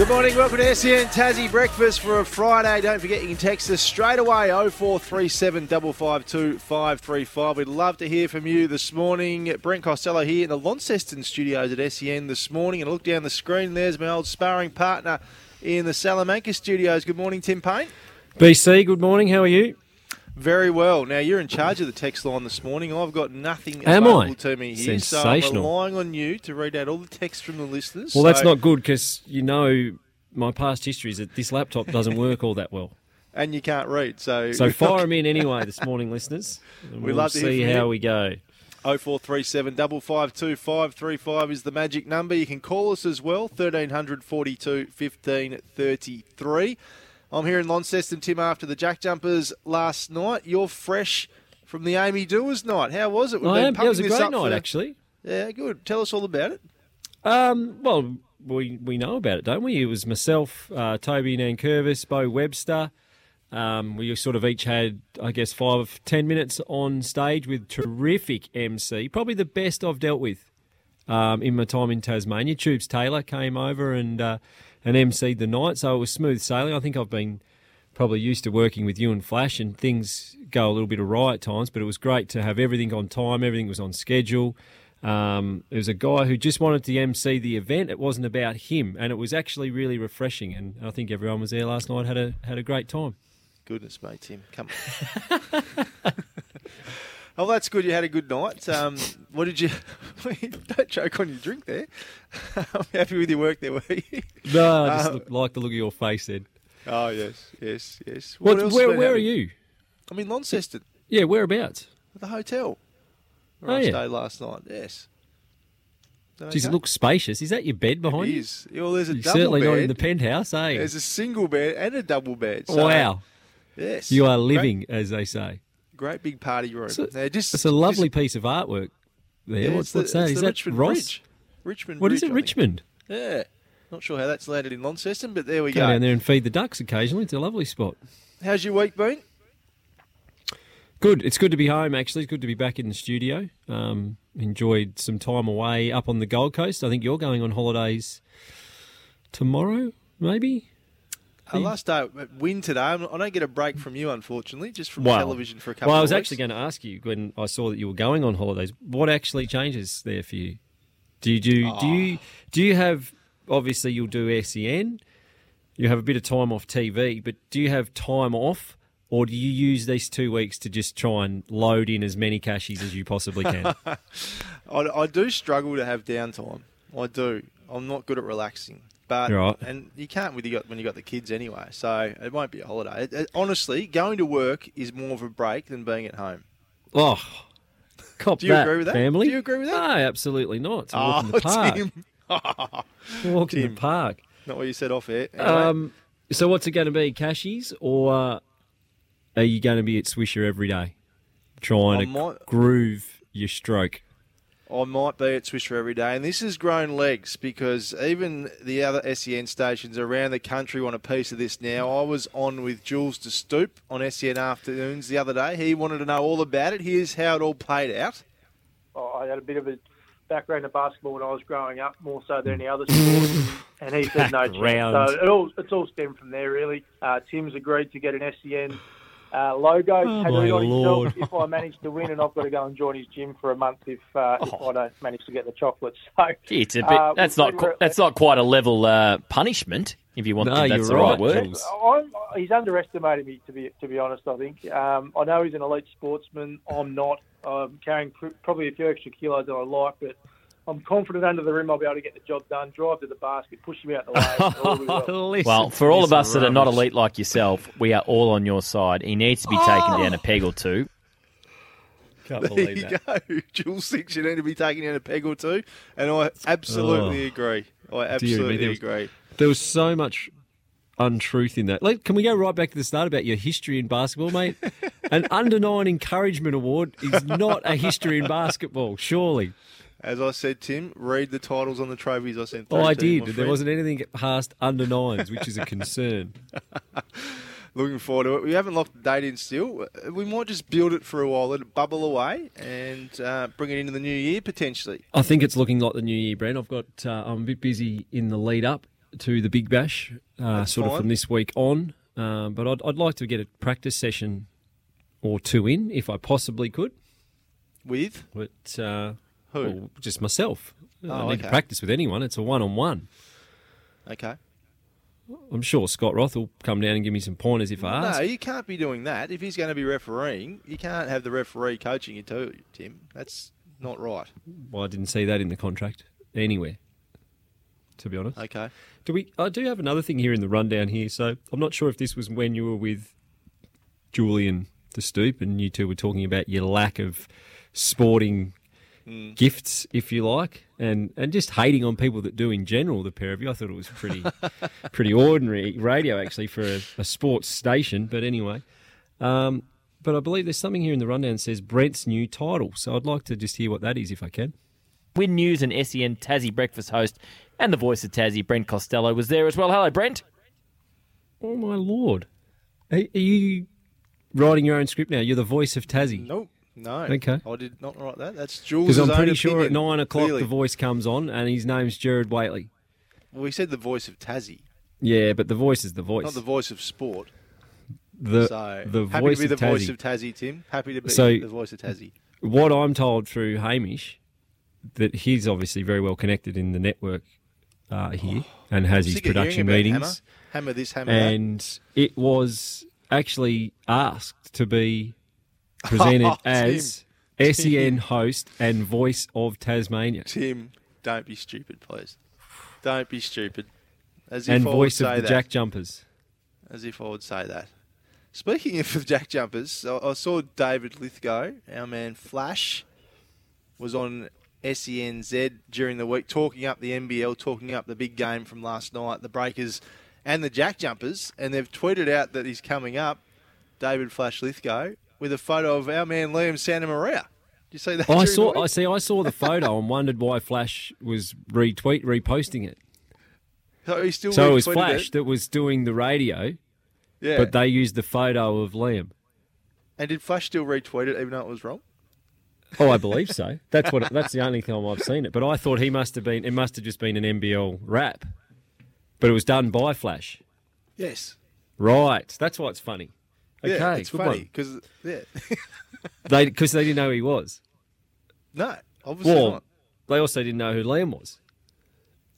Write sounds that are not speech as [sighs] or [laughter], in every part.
Good morning, welcome to SEN Tassie Breakfast for a Friday. Don't forget you can text us straight away 0437 552 535. We'd love to hear from you this morning. Brent Costello here in the Launceston studios at SEN this morning. And look down the screen, there's my old sparring partner in the Salamanca studios. Good morning, Tim Payne. BC, good morning. How are you? Very well. Now you're in charge of the text line this morning. I've got nothing Am available I? to me here, so I'm relying on you to read out all the texts from the listeners. Well, that's not good because you know my past history is that this laptop doesn't work all that well. [laughs] and you can't read. So So fire them in [laughs] anyway this morning, listeners. We'd we'll love to see how you. we go. 0437 552 535 is the magic number. You can call us as well, 1300 42 15 33. I'm here in Launceston, Tim, after the Jack Jumpers last night. You're fresh from the Amy Doers night. How was it? We've I am. Yeah, it was a great night, for- actually. Yeah, good. Tell us all about it. Um, well, we we know about it, don't we? It was myself, uh, Toby Nankervis, Bo Webster. Um, we sort of each had, I guess, five, ten minutes on stage with terrific MC. Probably the best I've dealt with um, in my time in Tasmania. Tubes Taylor came over and uh, and MC'd the night, so it was smooth sailing. I think I've been probably used to working with you and Flash, and things go a little bit awry at times, but it was great to have everything on time, everything was on schedule. Um, there was a guy who just wanted to MC the event. It wasn't about him, and it was actually really refreshing. And I think everyone was there last night had a had a great time. Goodness me, Tim. Come [laughs] oh, that's good. You had a good night. Um, what did you. [laughs] Don't choke on your drink there. [laughs] I'm happy with your work there, were you? [laughs] No, I just Uh, look, like the look of your face. Then, Oh, yes, yes, yes. what, where where are you? I'm in Launceston, Yeah, whereabouts? at the hotel. Where Oh, I yeah. stayed last night, yes. Jeez, it Okay. looks spacious. Is that your bed behind It you? is. Well, there's a You're double certainly bed. not in the penthouse, eh? There's a single bed and a double bed. So, wow, Yes. you are Great- living, as they say. Great, big party room. So- Now, just, It's a lovely just- piece of artwork. There, yeah, what's, it's the- what's that? it's Is that Richmond Ross? Bridge. Richmond What is Bridge, it, I think. Richmond? Yeah. Not sure how that's landed in Launceston, but there we Go go. down there and feed the ducks occasionally. It's a lovely spot. How's your week been? Good. It's good to be home. Actually, it's good to be back in the studio. Um, enjoyed some time away up on the Gold Coast. I think you're going on holidays tomorrow, maybe. Uh, last day, win today. I'm- don't get a break from you, unfortunately, just from Wow. television for a couple Well, I was actually going to ask you when I saw that you were going on holidays. What actually changes there for you? Do you do do you Ah. do you have? Obviously, you'll do SEN. You have a bit of time off TV, but do you have time off, or do you use these two weeks to just try and load in as many cashies as you possibly can? [laughs] I, I do struggle to have downtime. I do. I'm not good at relaxing. But Right. and you can't when you got when you got the kids anyway. So it won't be a holiday. It- it- honestly, going to work is more of a break than being at home. oh, cop Do you that, agree with that? family. Do you agree with that? No, absolutely not. It's a walk in the Oh, [laughs] park. Tim. Walk in the park. Not what you said off air. Anyway, Um, so what's it going to be, cashies, or are you going to be at Swisher every day, trying I to might- groove your stroke? I might be at Swisher every day, and this has grown legs because even the other SEN stations around the country want a piece of this now. I was on with Jules de Stoop on SEN Afternoons the other day. He wanted to know all about it. Here's how it all played out. I had a bit of a background in basketball when I was growing up, more so than any other sport. [laughs] and he said no chance. So it all, it's all stemmed from there, really. Uh, Tim's agreed to get an SEN uh, logo Oh, tattooed on Lord. himself if I manage to win, and I've got to go and join his gym for a month if uh, if Oh. I don't manage to get the chocolates. [laughs] So Gee, it's a bit. uh, that's not. qu- That's not quite a level uh, punishment. If you want, No, to, that's you're the right, right word. I'm, he's underestimated me to be to be honest. I think um, I know he's an elite sportsman. I'm not. I'm carrying pr- probably a few extra kilos than I like, but I'm confident under the rim I'll be able to get the job done. Drive to the basket, push him out the way. and all will be well. Well, for all of us that are not elite like yourself, we are all on your side. He needs to be taken down a oh! peg or two. Can't There believe you that. go. [laughs] Jules six, you need to be taking down a peg or two, and I absolutely Oh. agree. I Dear me, absolutely there was- agree. There was so much untruth in that. Like, can we go right back to the start about your history in basketball, mate? [laughs] An under nine encouragement award is not a history in basketball, surely. As I said, Tim, read the titles on the trophies I sent. Oh, I through to you, did. There wasn't anything past under nines, which is a concern. [laughs] Looking forward to it. We haven't locked the date in still. We might just build it for a while, let it bubble away, and uh, bring it into the new year potentially. I think it's looking like the new year, Brent. I've got. Uh, I'm a bit busy in the lead up to the Big Bash, uh, sort of from this week on. Um, but I'd, I'd like to get a practice session or two in if I possibly could. With But uh, who? well, just myself. I Oh, don't need okay. to practice with anyone. It's a one-on-one. Okay. I'm sure Scott Roth will come down and give me some pointers if I No, ask. No, you can't be doing that. If he's going to be refereeing, you can't have the referee coaching you too, Tim. That's not right. Well, I didn't see that in the contract anywhere. To be honest, Okay. do we? I do have another thing here in the rundown here. So I'm not sure if this was when you were with Julian de Stoop and you two were talking about your lack of sporting gifts, if you like, and and just hating on people that do in general. The pair of you, I thought it was pretty [laughs] pretty ordinary radio actually for a, a sports station. But anyway. Um, but I believe there's something here in the rundown that says Brent's new title. So I'd like to just hear what that is if I can. Win News and SEN Tassie breakfast host and the voice of Tassie, Brent Costello, was there as well. Hello, Brent. Oh my lord! Are, are you writing your own script now? You're the voice of Tassie. Nope. No. Okay. I did not write that. That's Jules' Because I'm pretty sure at nine o'clock clearly. the voice comes on, and his name's Gerard Whateley. Well, he said the voice of Tassie, Yeah, but the voice is the voice. not the voice of sport. the so the happy voice to be of the voice of Tassie, Tim. Happy to be So- the voice of Tassie. what I'm told through Hamish that he's obviously very well connected in the network uh, here and has his production meetings. Hammer, hammer this, hammer that. and it was actually asked to be [laughs] presented Oh, as SEN host and voice of Tasmania Tim, don't be stupid, please. Don't be stupid. As if and I voice would of the that. Jack Jumpers. As if I would say that. Speaking of the [laughs] Jack Jumpers, I, I saw David Lithgow, our man Flash, was on SENZ during the week talking up the NBL, talking up the big game from last night, the Breakers and the Jack Jumpers, and they've tweeted out that he's coming up, David Flash Lithgow, with a photo of our man Liam Santamaria. Did you see that? I saw. I see. I saw the photo and wondered why Flash was retweet reposting it. So he still So it was Flash that was doing the radio, Yeah. but they used the photo of Liam. and did Flash still retweet it even though it was wrong? Oh, I believe so. That's what. That's the only time I've seen it. But I thought he must have been. It must have just been an NBL rap, but it was done by Flash. Yes. Right. That's why it's funny. Okay, yeah, it's funny because yeah, They because they didn't know who he was. no, obviously Well, not. they also didn't know who Liam was.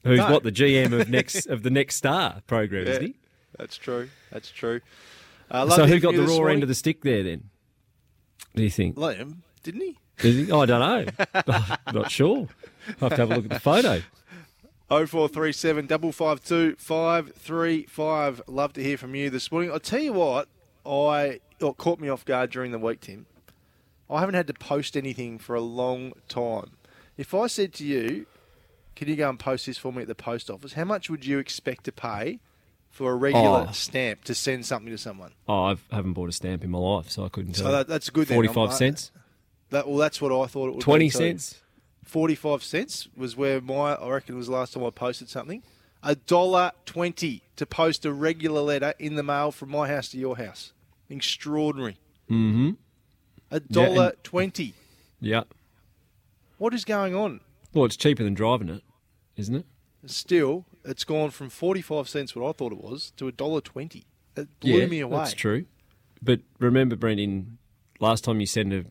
Who's No. what the GM of [laughs] next of the Next Star program, Yeah, isn't he? that's true. That's true. Uh, So who got the raw end of the stick there then? Do you think? Liam? Didn't he? Did he? Oh, I don't know. [laughs] Not sure. I'll have to have a look at the photo. Oh four three seven double five two five three five. Love to hear from you this morning. I'll tell you what, I oh, what caught me off guard during the week, Tim. I haven't had to post anything for a long time. If I said to you, "Can you go and post this for me at the post office?" How much would you expect to pay for a regular Oh. stamp to send something to someone? Oh, I haven't bought a stamp in my life, so I couldn't tell. So that, that's good. then. Forty-five I- cents, That, well, that's what I thought it would. twenty be cents. 45 cents was where my I reckon was the last time I posted something. A dollar twenty to post a regular letter in the mail from my house to your house. Extraordinary. Mm-hmm. A dollar and- twenty. Yeah. What is going on? Well, it's cheaper than driving it, isn't it? Still, it's gone from forty-five cents, what I thought it was, to a dollar twenty. It blew yeah, me away. That's true. But remember, Brendan, last time you sent a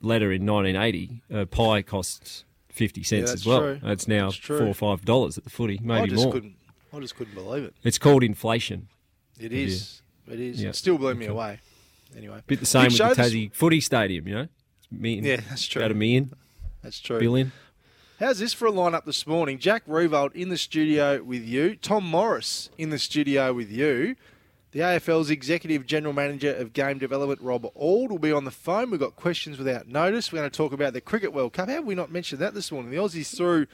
letter in 1980, a pie costs 50 cents that's as well. true. It's now four or five dollars at the footy, I maybe just more. couldn't. I just couldn't believe it. It's called inflation. It is. It is. Yeah. It still blew me Okay. away. Anyway, Bit the same with the Tassie footy stadium, you know? It's million, Yeah, that's true. About a million, That's true. billion. How's this for a lineup this morning? Jack Riewoldt in the studio with you. Tom Morris in the studio with you. The AFL's Executive General Manager of Game Development, Rob Auld, will be on the phone. We've got questions without notice. We're going to talk about the Cricket World Cup. How have we not mentioned that this morning? The Aussies through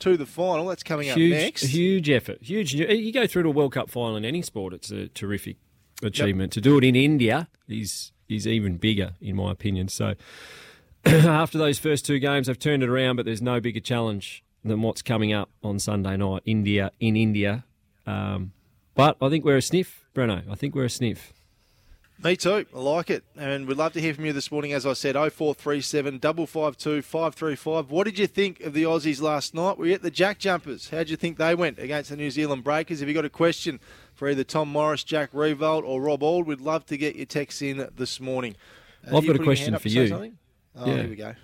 to the final. That's coming up next. huge effort. Huge. You go through to a World Cup final in any sport, it's a terrific achievement. To do it in India is is even bigger, in my opinion. So [clears throat] after those first two games, they've turned it around, but there's no bigger challenge than what's coming up on Sunday night. India in India. Um, but I think we're a sniff, Breno. I think we're a sniff. Me too. I like it. And we'd love to hear from you this morning. As I said, 0437 552 535. What did you think of the Aussies last night? We at the Jack Jumpers. How did you think they went against the New Zealand Breakers? Have you got a question for either Tom Morris, Jack Riewoldt, or Rob Auld, we'd love to get your texts in this morning. Uh, I've got a question for you. Oh, yeah. here we go.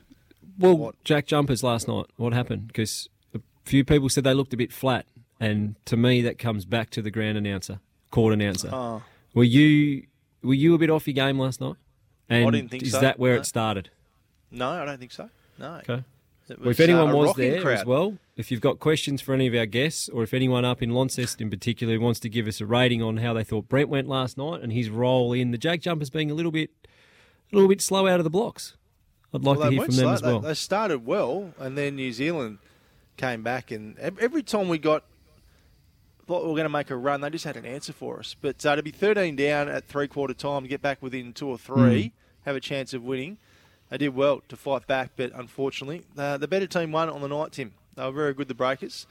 Well, what? Jack Jumpers last night, what happened? Because a few people said they looked a bit flat. And to me, that comes back to the ground announcer, court announcer. Oh. Were you were you a bit off your game last night? And I didn't think is so. Is that where no. it started? No, I don't think so. No. Okay. Well, if anyone uh, was there crowd. as well, if you've got questions for any of our guests, or if anyone up in Launceston in particular wants to give us a rating on how they thought Brent went last night and his role in the Jack Jumpers being a little bit, a little bit slow out of the blocks, I'd like well, to hear from them slow. as well. They, they started well, and then New Zealand came back, and every time we got thought we were going to make a run. They just had an answer for us. But uh, to be 13 down at three quarter time, get back within two or three, mm. have a chance of winning. They did well to fight back, but unfortunately, uh, the better team won on the night, Tim. They were very good, the Breakers.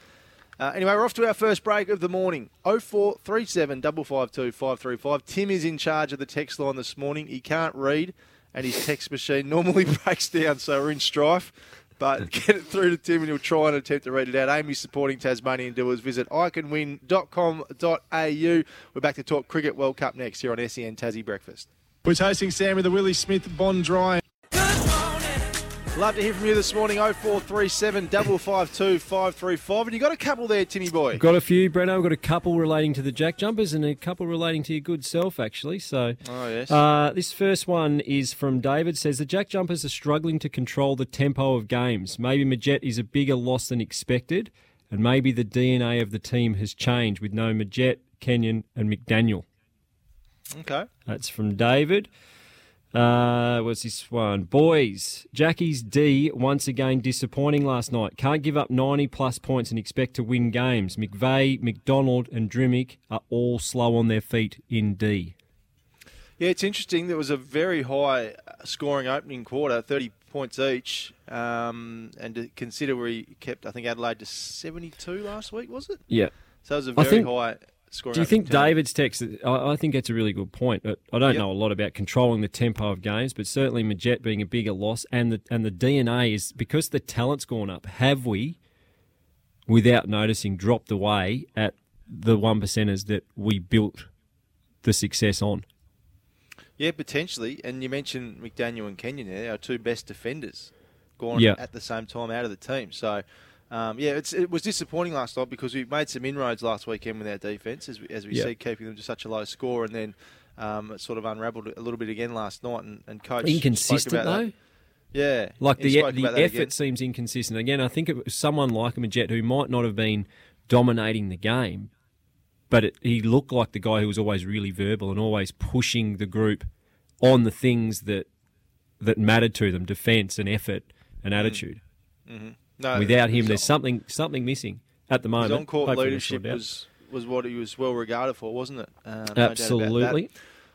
Uh, anyway, we're off to our first break of the morning. 0437 552 535. Tim is in charge of the text line this morning. He can't read, and his text machine normally [laughs] breaks down, so we're in strife. But [laughs] get it through to Tim and he'll try and attempt to read it out. Amy's supporting Tasmanian doers. Visit iCanWin.com.au. We're back to talk Cricket World Cup next here on SEN Tassie Breakfast. We're hosting Sam with the Willie Smith Bone Dry. Love to hear from you this morning. 0437 552 535. And you got a couple there, Timmy boy. I've got a few, Breno. I've got a couple relating to the Jack Jumpers and a couple relating to your good self, actually. So, oh, yes. Uh, this first one is from David. Says the Jack Jumpers are struggling to control the tempo of games. Maybe Magette is a bigger loss than expected, and maybe the DNA of the team has changed with no Magette, Kenyon, and McDaniel. Okay. That's from David. Uh, what's this one? Boys, Jackie's D once again disappointing last night. Can't give up 90 plus points and expect to win games. McVeigh, McDonald, and Drmic are all slow on their feet in D. Yeah, it's interesting. There was a very high scoring opening quarter, 30 points each. Um, and to consider where he kept, I think, Adelaide to 72 last week, was it? Yeah. So it was a very think, high do you think David's text? I, I, think that's a really good point. I don't yep. know a lot about controlling the tempo of games, but certainly Magette being a bigger loss, and the and the DNA is because the talent's gone up. Have we, without noticing, dropped away at the one percenters that we built the success on? Yeah, potentially. And you mentioned McDaniel and Kenyon there, our two best defenders, gone yep. at the same time out of the team. So um, yeah, it was disappointing last night because we made some inroads last weekend with our defence, as we, as we yep. see, keeping them to such a low score, and then um, it sort of unravelled a little bit again last night. And, and coach inconsistent though. That. Yeah, like the the effort seems inconsistent. Again, I think it was someone like Magette who might not have been dominating the game, but it, he looked like the guy who was always really verbal and always pushing the group on the things that that mattered to them: defence and effort and mm. attitude. Mm-hmm. No, Without him, there's something something missing at the moment. His on-court leadership was, was what he was well regarded for, wasn't it? Um, Absolutely. No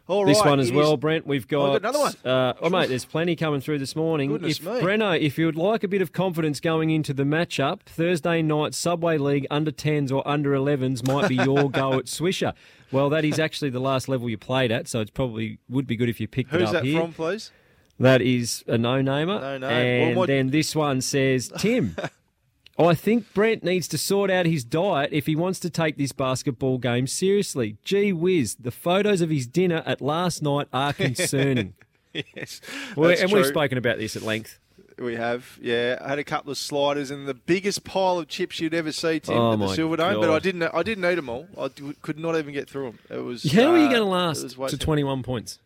this one as well, Brent. We've got, oh, got another one. Uh, oh, mate, there's plenty coming through this morning. Goodness if me. Breno, if you would like a bit of confidence going into the matchup, Thursday night Subway League under 10s or under 11s might be your [laughs] go at Swisher. Well, that is actually the last level you played at, so it probably would be good if you picked Who's it up that from, please? That is a no-namer. No-name. And well, then this one says, Tim, [laughs] I think Brent needs to sort out his diet if he wants to take this basketball game seriously. Gee whiz, the photos of his dinner at last night are [laughs] concerning. yes. Well, and true. we've spoken about this at length. We have, yeah. I had a couple of sliders and the biggest pile of chips you'd ever see, Tim, oh at the Silver Dome. But I didn't, I didn't eat them all. I could not even get through them. It was. How uh, are you going to last to twenty-one points,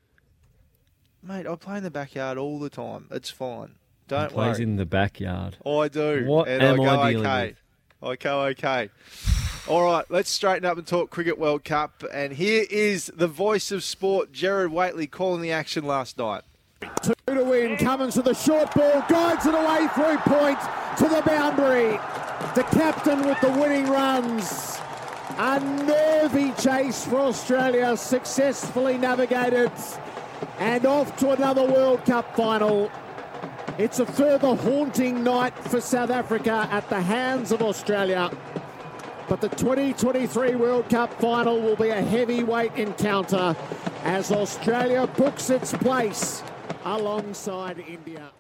mate? I play in the backyard all the time. It's fine. Don't he plays worry. in the backyard. I do. What and am I go I dealing okay. with? I go okay. All right, let's straighten up and talk Cricket World Cup. And here is the voice of sport, Gerard Whateley, calling the action last night. Two to win. Cummins with the short ball, guides it away through point to the boundary. The captain with the winning runs. A nervy chase for Australia, successfully navigated and off to another World Cup final. It's a further haunting night for South Africa at the hands of Australia. But the 2023 World Cup final will be a heavyweight encounter as Australia books its place alongside India.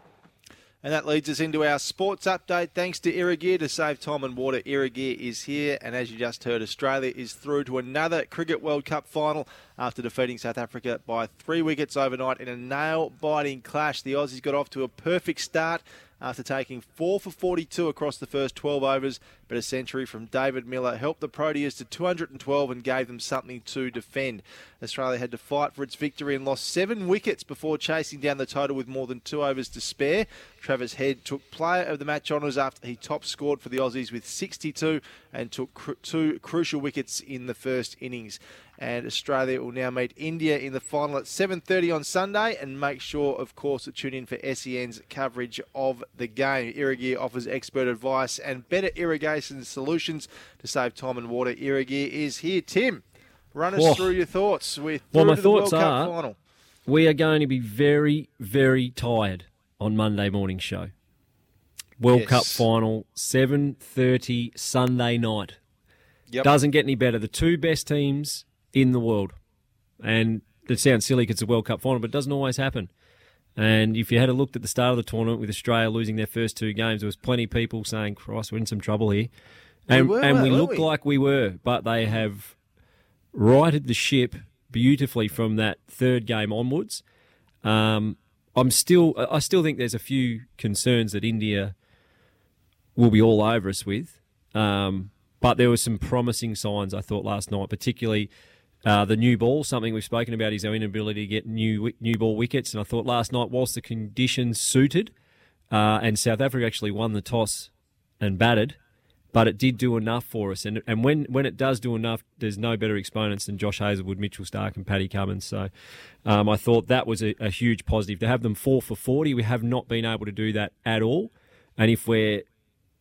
And that leads us into our sports update. Thanks to Irrigear to save time and water. Irrigear is here, and as you just heard, Australia is through to another Cricket World Cup final after defeating South Africa by three wickets overnight in a nail-biting clash. The Aussies got off to a perfect start after taking 4 for 42 across the first 12 overs, but a century from David Miller helped the Proteas to 212 and gave them something to defend. Australia had to fight for its victory and lost seven wickets before chasing down the total with more than two overs to spare. Travis Head took player of the match honours after he top scored for the Aussies with 62 and took cr- two crucial wickets in the first innings and Australia will now meet India in the final at 7:30 on Sunday. And make sure, of course, to tune in for SEN's coverage of the game. Irrigear offers expert advice and better irrigation solutions to save time and water. Irrigear is here. Tim, run us Oh. through your thoughts. With Well, my thoughts Cup are- final. We are going to be very, very tired on Monday morning show. World Yes. Cup final, seven thirty Sunday night. Yep. Doesn't get any better. The two best teams in the world, and it sounds silly because it's a World Cup final, but it doesn't always happen. And if you had a look at the start of the tournament with Australia losing their first two games, there was plenty of people saying, "Christ, we're in some trouble here," and were, and we looked we? like we were, but they have righted the ship beautifully from that third game onwards. Um, I'm still, I still think there's a few concerns that India will be all over us with. Um, but there were some promising signs I thought last night, particularly uh, the new ball. Something we've spoken about is our inability to get new new ball wickets. And I thought last night, whilst the conditions suited, uh, and South Africa actually won the toss and batted, but it did do enough for us. And and when, when it does do enough, there's no better exponents than Josh Hazlewood, Mitchell Starc, and Paddy Cummins. So um, I thought that was a, a huge positive. To have them four for 40, we have not been able to do that at all. And if we're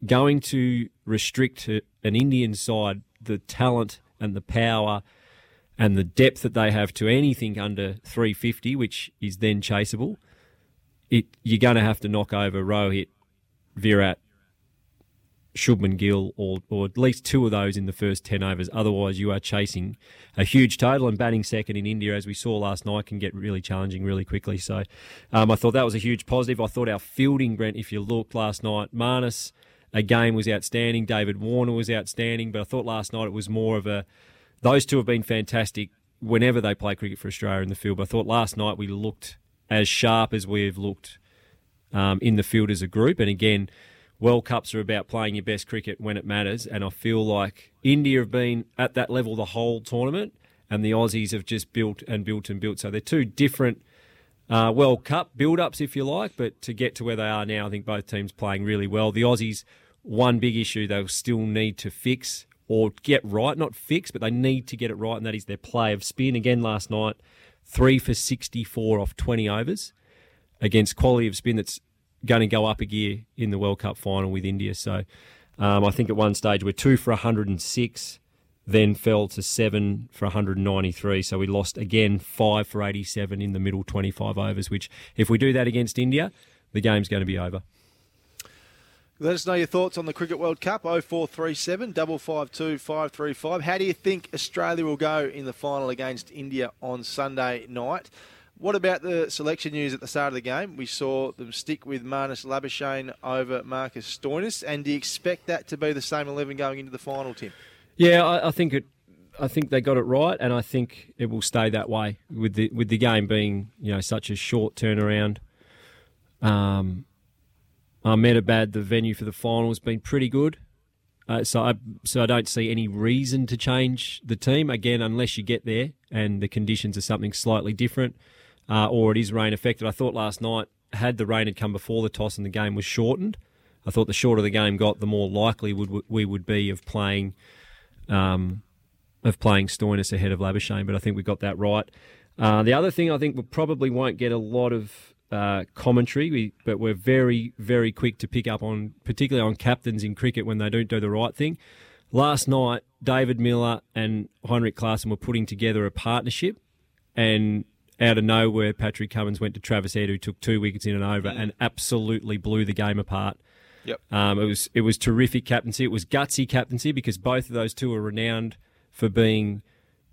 going to restrict an Indian side the talent and the power and the depth that they have to anything under 350, which is then chaseable, it you're going to have to knock over Rohit, Virat, Shubman Gill, or, or at least two of those in the first 10 overs. Otherwise, you are chasing a huge total, and batting second in India, as we saw last night, can get really challenging really quickly. So um, I thought that was a huge positive. I thought our fielding, Brent, if you looked last night, Marnus again was outstanding. David Warner was outstanding, but I thought last night it was more of a. Those two have been fantastic whenever they play cricket for Australia in the field. But I thought last night we looked as sharp as we've looked um, in the field as a group. And again, World Cups are about playing your best cricket when it matters. And I feel like India have been at that level the whole tournament, and the Aussies have just built and built and built. So they're two different uh, World Cup build-ups, if you like. But to get to where they are now, I think both teams playing really well. The Aussies, one big issue they'll still need to fix or get right, not fix, but they need to get it right, and that is their play of spin. Again, last night, three for 64 off 20 overs against quality of spin that's going to go up a gear in the World Cup final with India. So um, I think at one stage we're two for 106, then fell to seven for 193. So we lost again five for 87 in the middle 25 overs, which if we do that against India, the game's going to be over. Let us know your thoughts on the Cricket World Cup 0437 552 535. How do you think Australia will go in the final against India on Sunday night? What about the selection news at the start of the game? We saw them stick with Marnus Labuschagne over Marcus Stoinis, and do you expect that to be the same 11 going into the final, Tim? Yeah, I, I think it. I think they got it right, and I think it will stay that way with the with the game being you know such a short turnaround. Um, Ahmedabad, the venue for the final, has been pretty good, uh, so I so I don't see any reason to change the team again unless you get there and the conditions are something slightly different, uh, or it is rain affected. I thought last night had the rain had come before the toss and the game was shortened. I thought the shorter the game got, the more likely would we would be of playing um, of playing Stoinis ahead of Labuschagne, but I think we got that right. Uh, the other thing I think we probably won't get a lot of uh, commentary, we, but we're very, very quick to pick up on, particularly on captains in cricket when they don't do the right thing. Last night, David Miller and Heinrich Klaasen were putting together a partnership, and out of nowhere, Patrick Cummins went to Travis Head, who took two wickets in an over and absolutely blew the game apart. Yep. Um, it was it was terrific captaincy. It was gutsy captaincy because both of those two are renowned for being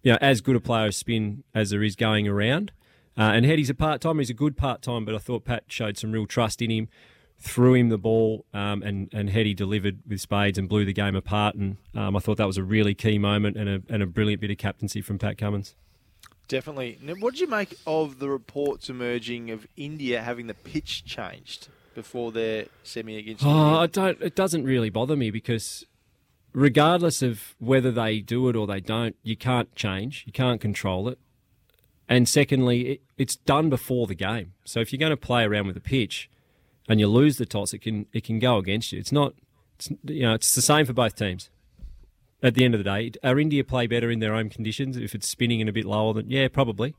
you know, as good a player of spin as there is going around. Uh, and Hedy's a part time. He's a good part time, but I thought Pat showed some real trust in him, threw him the ball, um, and and Hedy delivered with spades and blew the game apart. And um, I thought that was a really key moment and a and a brilliant bit of captaincy from Pat Cummins. Definitely. Now, what did you make of the reports emerging of India having the pitch changed before their semi against? Oh, I don't. It doesn't really bother me because, regardless of whether they do it or they don't, you can't change. You can't control it. And secondly, it, it's done before the game. So if you're going to play around with the pitch, and you lose the toss, it can it can go against you. It's not. It's, you know, it's the same for both teams. At the end of the day, are India play better in their own conditions if it's spinning and a bit lower than? Yeah, probably.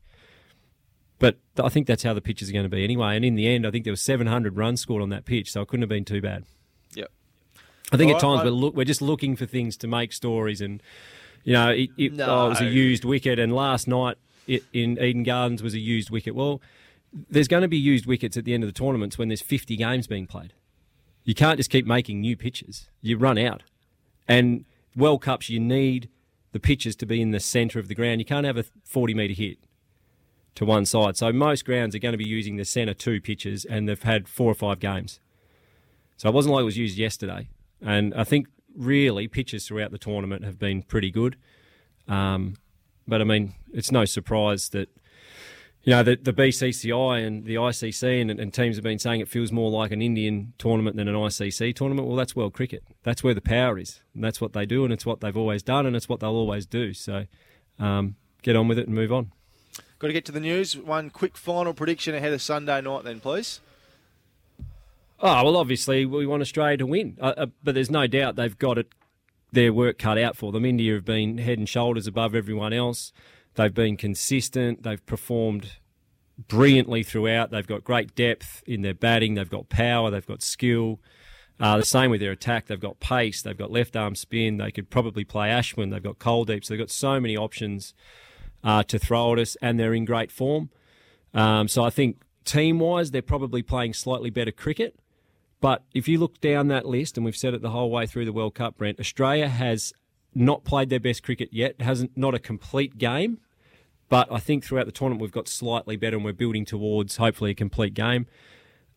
But I think that's how the pitches are going to be anyway. And in the end, I think there were 700 runs scored on that pitch, so it couldn't have been too bad. Yep. I think All at right, times I- we're, look, we're just looking for things to make stories, and you know, it, it, No. oh, it was a used wicket, and last night it, in Eden Gardens was a used wicket. Well, there's going to be used wickets at the end of the tournaments when there's 50 games being played. You can't just keep making new pitches; you run out. And World Cups, you need the pitches to be in the centre of the ground. You can't have a 40 metre hit to one side. So most grounds are going to be using the centre two pitches, and they've had four or five games. So it wasn't like it was used yesterday. And I think really pitches throughout the tournament have been pretty good. Um, but I mean, it's no surprise that you know the, the BCCI and the ICC and, and teams have been saying it feels more like an Indian tournament than an ICC tournament. Well, that's world cricket. That's where the power is, and that's what they do, and it's what they've always done, and it's what they'll always do. So um, get on with it and move on. Got to get to the news. One quick final prediction ahead of Sunday night, then, please. Oh well, obviously we want Australia to win, uh, uh, but there's no doubt they've got it, their work cut out for them. India have been head and shoulders above everyone else. They've been consistent. They've performed brilliantly throughout. They've got great depth in their batting. They've got power. They've got skill. Uh, the same with their attack. They've got pace. They've got left arm spin. They could probably play Ashwin. They've got Kuldeep. So they've got so many options uh, to throw at us, and they're in great form. Um, so I think team wise, they're probably playing slightly better cricket. But if you look down that list, and we've said it the whole way through the World Cup, Brent, Australia has not played their best cricket yet. Hasn't not a complete game, but I think throughout the tournament we've got slightly better, and we're building towards hopefully a complete game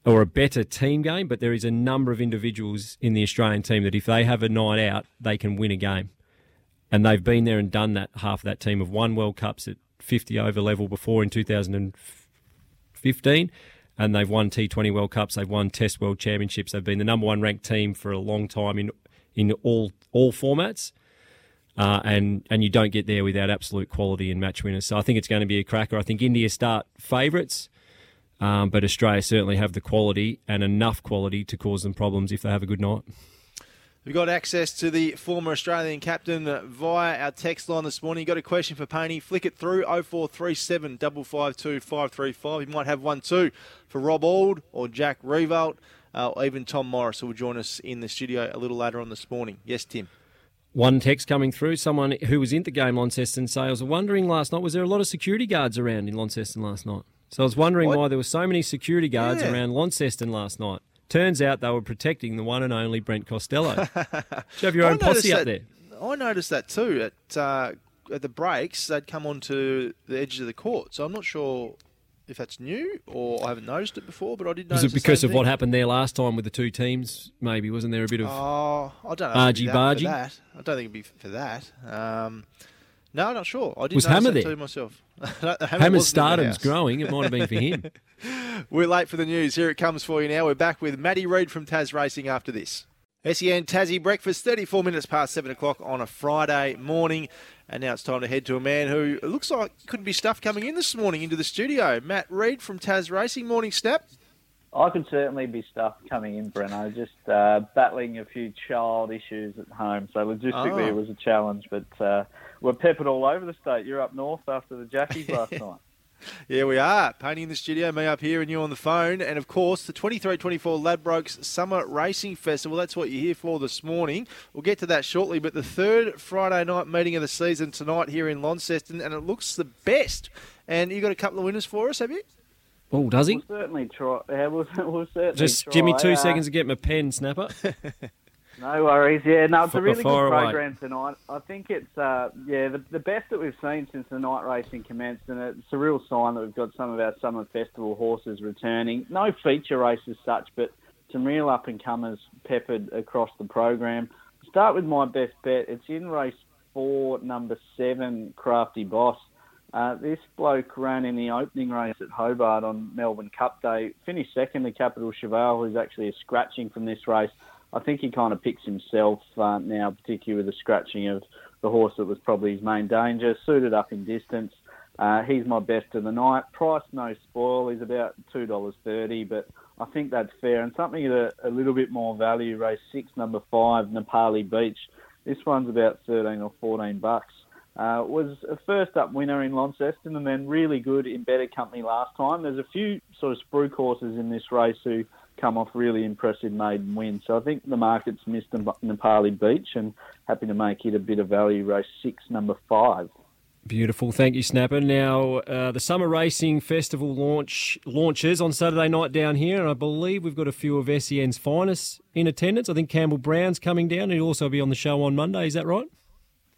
or a better team game. But there is a number of individuals in the Australian team that if they have a night out, they can win a game, and they've been there and done that. Half of that team have won World Cups at 50 over level before in 2015 and they've won T20 World Cups, they've won Test World Championships, they've been the number one ranked team for a long time in in all all formats. Uh, and and you don't get there without absolute quality and match winners. So I think it's going to be a cracker. I think India start favourites, um, but Australia certainly have the quality and enough quality to cause them problems if they have a good night. We've got access to the former Australian captain via our text line this morning. You got a question for Paney? Flick it through 0437 552 535. You might have one too for Rob Auld or Jack Riewoldt uh, or even Tom Morris, who will join us in the studio a little later on this morning. Yes, Tim. One text coming through. Someone who was in the game, Launceston, say, I was wondering last night, was there a lot of security guards around in Launceston last night? So I was wondering What? why there were so many security guards Yeah. around Launceston last night. Turns out they were protecting the one and only Brent Costello. [laughs] Do you have your own posse noticed up that- there? I noticed that too. At, uh, at the breaks, they'd come onto the edges of the court. So I'm not sure if that's new or I haven't noticed it before, but I did notice Was it because of what happened there last time with the two teams? Maybe wasn't there a bit of? Oh, I don't know. if it'd be Argy-bargy? that- for that. I don't think it'd be for that. Um, no, I'm not sure. I did Was Hammer that there? too myself. [laughs] Hammer Hammer's wasn't the stardom's growing. It might have been for him. [laughs] We're late for the news. Here it comes for you now. We're back with Matty Reid from Tasracing after this. SEN Tassie breakfast, 34 minutes past 7 o'clock on a Friday morning. And now it's time to head to a man who looks like couldn't be stuff coming in this morning into the studio. Matt Reid from Taz Racing. Morning, Snap. I could certainly be stuff coming in, Breno. Just uh, battling a few child issues at home, so logistically Oh. it was a challenge. But uh, we're peppered all over the state. You're up north after the Jackies [laughs] last night. Yeah, we are. Painting in the studio, me up here and you on the phone. And of course, the 23 24 Ladbrokes Summer Racing Festival. That's what you're here for this morning. We'll get to that shortly. But the third Friday night meeting of the season tonight here in Launceston, and it looks the best. And you got a couple of winners for us, have you? Oh, does he? We'll certainly try. Yeah, we'll, [laughs] we'll certainly Just try. give me two Uh, seconds to get my pen, Snapper. [laughs] No worries. Yeah, no, it's a F- really far good away. program tonight. I think it's uh, yeah the, the best that we've seen since the night racing commenced, and it's a real sign that we've got some of our summer festival horses returning. No feature races such, but some real up and comers peppered across the program. Start with my best bet. It's in race four, number seven, Crafty Boss. Uh, this bloke ran in the opening race at Hobart on Melbourne Cup Day. Finished second to Capital Cheval, who's actually a scratching from this race. I think he kind of picks himself uh, now, particularly with the scratching of the horse that was probably his main danger. Suited up in distance. Uh, he's my best of the night. Price no spoil. He's about two dollars thirty, but I think that's fair. And something at a, little bit more value. Race six, number five, Nepali Beach. This one's about thirteen or fourteen bucks. Uh, was a first up winner in Launceston and then really good in better company last time. There's a few sort of spruik horses in this race who come off really impressive maiden wins. So I think the market's missed Nep- Nepali Beach and happy to make it a bit of value. Race six, number five. Beautiful, thank you, Snapper. Now uh, the Summer Racing Festival launch launches on Saturday night down here, and I believe we've got a few of SEN's finest in attendance. I think Campbell Brown's coming down. He'll also be on the show on Monday. Is that right?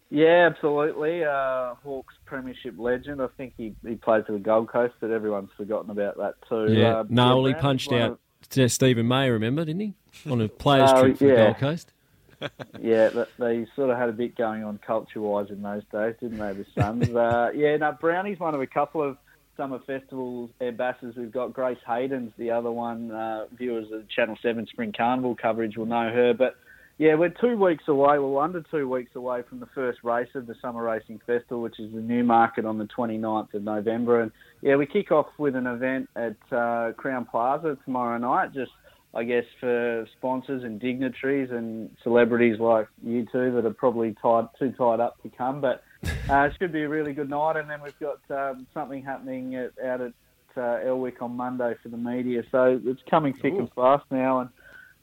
Yeah, absolutely. Uh, Hawks Premiership legend. I think he, he played for the Gold Coast, but everyone's forgotten about that too. Yeah. Uh, no, he Brown punched out Steven May. Remember, didn't he? On a players' Oh, trip for the. Gold Coast. [laughs] yeah, they sort of had a bit going on culture-wise in those days, didn't they, the Suns? [laughs] uh, yeah, no, Brownie's one of a couple of summer festivals ambassadors. We've got Grace Hayden's the other one. Uh, viewers of Channel 7 Spring Carnival coverage will know her. But, yeah, we're two weeks away, well, under two weeks away from the first race of the Summer Racing Festival, which is the Newmarket on the 29th of November. And, yeah, we kick off with an event at uh, Crowne Plaza tomorrow night, just I guess, for sponsors and dignitaries and celebrities like you two that are probably tied too tied up to come. But uh, it should be a really good night. And then we've got um, something happening at, out at uh, Elwick on Monday for the media. So it's coming thick and fast now, and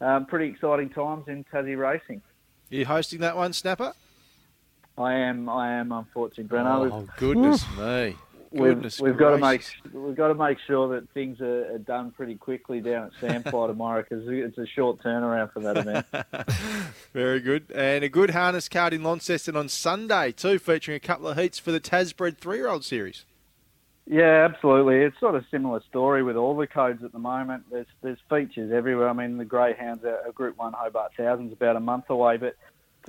um, pretty exciting times in Tassie racing. Are You hosting that one, Snapper? I am, I am, unfortunately, Brenno. Oh, goodness [laughs] me. We've, Goodness we've got to make we've got to make sure that things are, are done pretty quickly down at Sandfly [laughs] tomorrow because it's a short turnaround for that event. [laughs] Very good. And a good harness card in Launceston on Sunday, too, featuring a couple of heats for the Tasbred three year old series. Yeah, absolutely. It's sort of similar story with all the codes at the moment. There's there's features everywhere. I mean, the Greyhounds are a Group One Hobart Thousands about a month away, but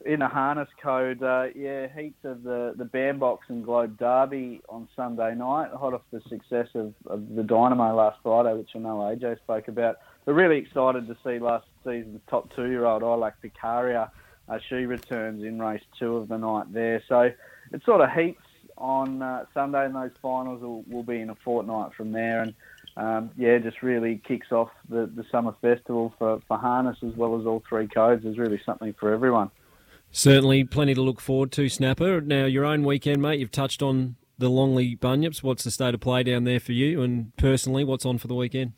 in a harness code, uh, yeah, heats of the the Bandbox and Globe Derby on Sunday night, hot off the success of, of the Dynamo last Friday, which I know AJ spoke about. But really excited to see last season's top two year old Ilac Picaria. Uh, she returns in race two of the night there. So it sort of heats on uh, Sunday, and those finals will, will be in a fortnight from there. And um, yeah, just really kicks off the, the summer festival for, for harness as well as all three codes. There's really something for everyone. Certainly, plenty to look forward to, Snapper. Now, your own weekend, mate. You've touched on the Longley Bunyips. What's the state of play down there for you? And personally, what's on for the weekend?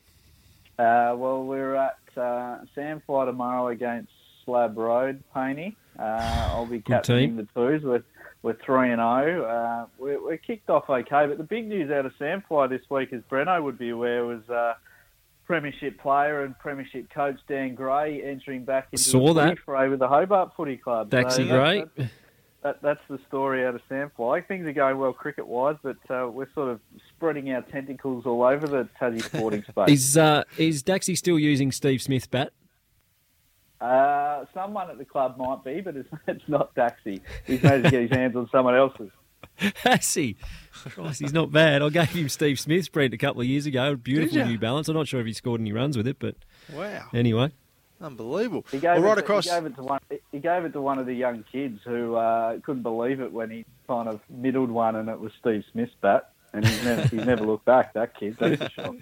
Uh, well, we're at uh, Sandfly tomorrow against Slab Road, Paney. Uh, I'll be captaining the twos. We're, we're 3 and 0. Uh, we're, we're kicked off okay, but the big news out of Sandfly this week, as Breno would be aware, was uh, Premiership player and Premiership coach Dan Gray entering back into Saw the fray with the Hobart Footy Club. That- Gray. that- that, that's the story out of Sandfly. Things are going well cricket wise, but uh, we're sort of spreading our tentacles all over the Tassie sporting [laughs] space. Is uh, is still using Steve Smith's bat? Uh, someone at the club might be, but it's, [laughs] it's not Daxi. He's managed to get his hands on someone else's. [laughs] Has he? Christ, he's not bad. I gave him Steve Smith's brand a couple of years ago. Beautiful New Balance. I'm not sure if he scored any runs with it, but Wow. anyway. Unbelievable. He gave, well, right it to, across. he gave it to one. He gave it to one of the young kids who uh, couldn't believe it when he kind of middled one, and it was Steve Smith's bat. And he's never, he's never looked back. That kid, that's for sure.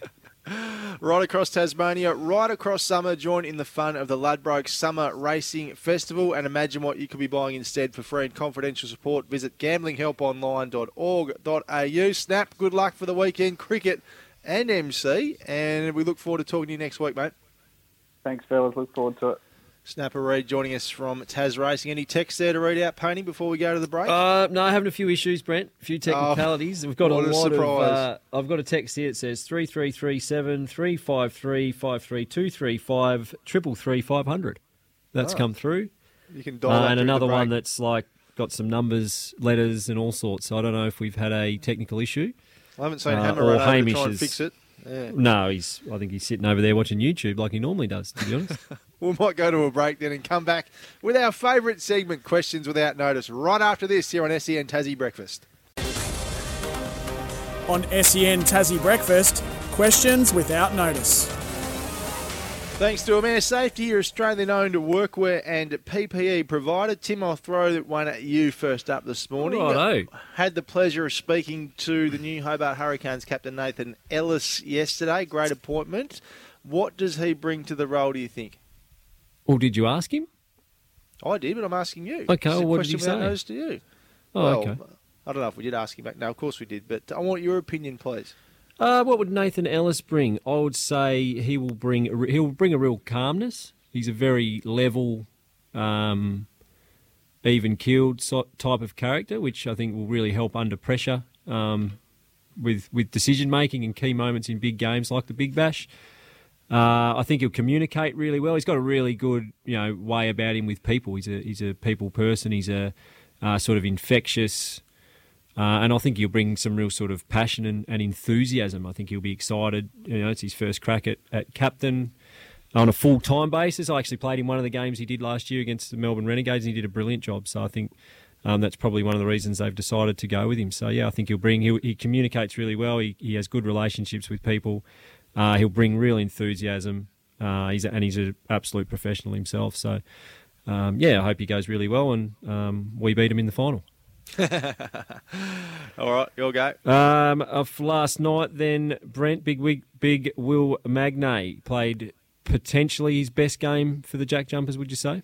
[laughs] Right across Tasmania, right across summer, join in the fun of the Ladbroke Summer Racing Festival and imagine what you could be buying instead for free and confidential support. Visit gamblinghelponline.org.au. Snap, good luck for the weekend, cricket and MC, and we look forward to talking to you next week, mate. Thanks, fellas. Look forward to it. Snapper Reid joining us from Tasracing. Any text there to read out, Pony, before we go to the break? Uh, no, having a few issues, Brent. A few technicalities. We've got a what a lot of. Uh, I've got a text here. It says three three three seven three five three five three two three five triple three five hundred. That's Oh. come through. You can dial Uh, and another one that's like got some numbers, letters, and all sorts. So I don't know if we've had a technical issue. I haven't seen uh, Hammer or to try and fix it. Yeah. No, he's. I think he's sitting over there watching YouTube like he normally does. To be honest. [laughs] [laughs] We might go to a break then and come back with our favourite segment, Questions Without Notice, right after this here on SEN Tassie Breakfast. On SEN Tassie Breakfast, questions without notice. Thanks to Amare Safety, your Australian owned workwear and PPE provider. Tim, I'll throw that one at you first up this morning. Righto. Had the pleasure of speaking to the new Hobart Hurricanes captain Nathan Ellis yesterday. Great appointment. What does he bring to the role, do you think? Or did you ask him? I did, but I'm asking you. Okay, well, what did he say? notice to you. Oh, well, okay. I don't know if we did ask him back. No, of course we did, but I want your opinion, please. Uh, what would Nathan Ellis bring? I would say he will bring a he'll bring a real calmness. He's a very level, um, even keeled type of character, which I think will really help under pressure um, with with decision making in key moments in big games like the Big Bash. Uh, I think he'll communicate really well. He's got a really good, you know, way about him with people. He's a he's a people person. He's a uh, sort of infectious, uh, and I think he'll bring some real sort of passion and, and enthusiasm. I think he'll be excited. You know, it's his first crack at, at captain on a full time basis. I actually played in one of the games he did last year against the Melbourne Renegades, and he did a brilliant job. So I think um, that's probably one of the reasons they've decided to go with him. So yeah, I think he'll bring. He, he communicates really well. He, he has good relationships with people. Uh, he'll bring real enthusiasm. Uh, he's a, and he's an absolute professional himself. So um, yeah, I hope he goes really well, and um, we beat him in the final. [laughs] All right, you'll go. Um, of last night, then Brent Big Wig, Big Will Magnay played potentially his best game for the Jack Jumpers. Would you say?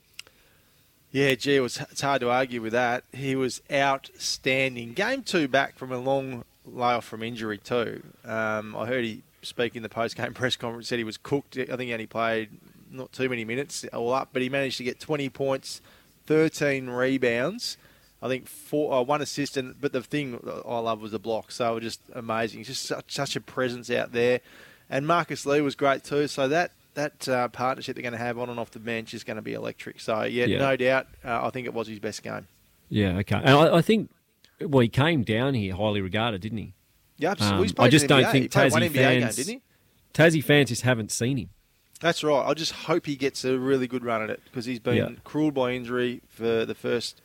Yeah, gee, it was, it's hard to argue with that. He was outstanding. Game two back from a long layoff from injury too. Um, I heard he speak in the post-game [laughs] press conference. Said he was cooked. I think he only played not too many minutes all up, but he managed to get 20 points, 13 rebounds. I think four, uh, one assist, and, but the thing I love was the block. So just amazing. Just such, such a presence out there. And Marcus Lee was great too. So that that uh, partnership they're going to have on and off the bench is going to be electric. So yeah, Yeah. no doubt. Uh, I think it was his best game. Yeah. Okay. And I, I think well, he came down here highly regarded, didn't he? Yeah, absolutely. Um, He's played I just don't NBA. think he played one Tassie game, fans- didn't he? Tassie fans just haven't seen him. That's right. I just hope he gets a really good run at it because he's been Yeah. cruelled by injury for the first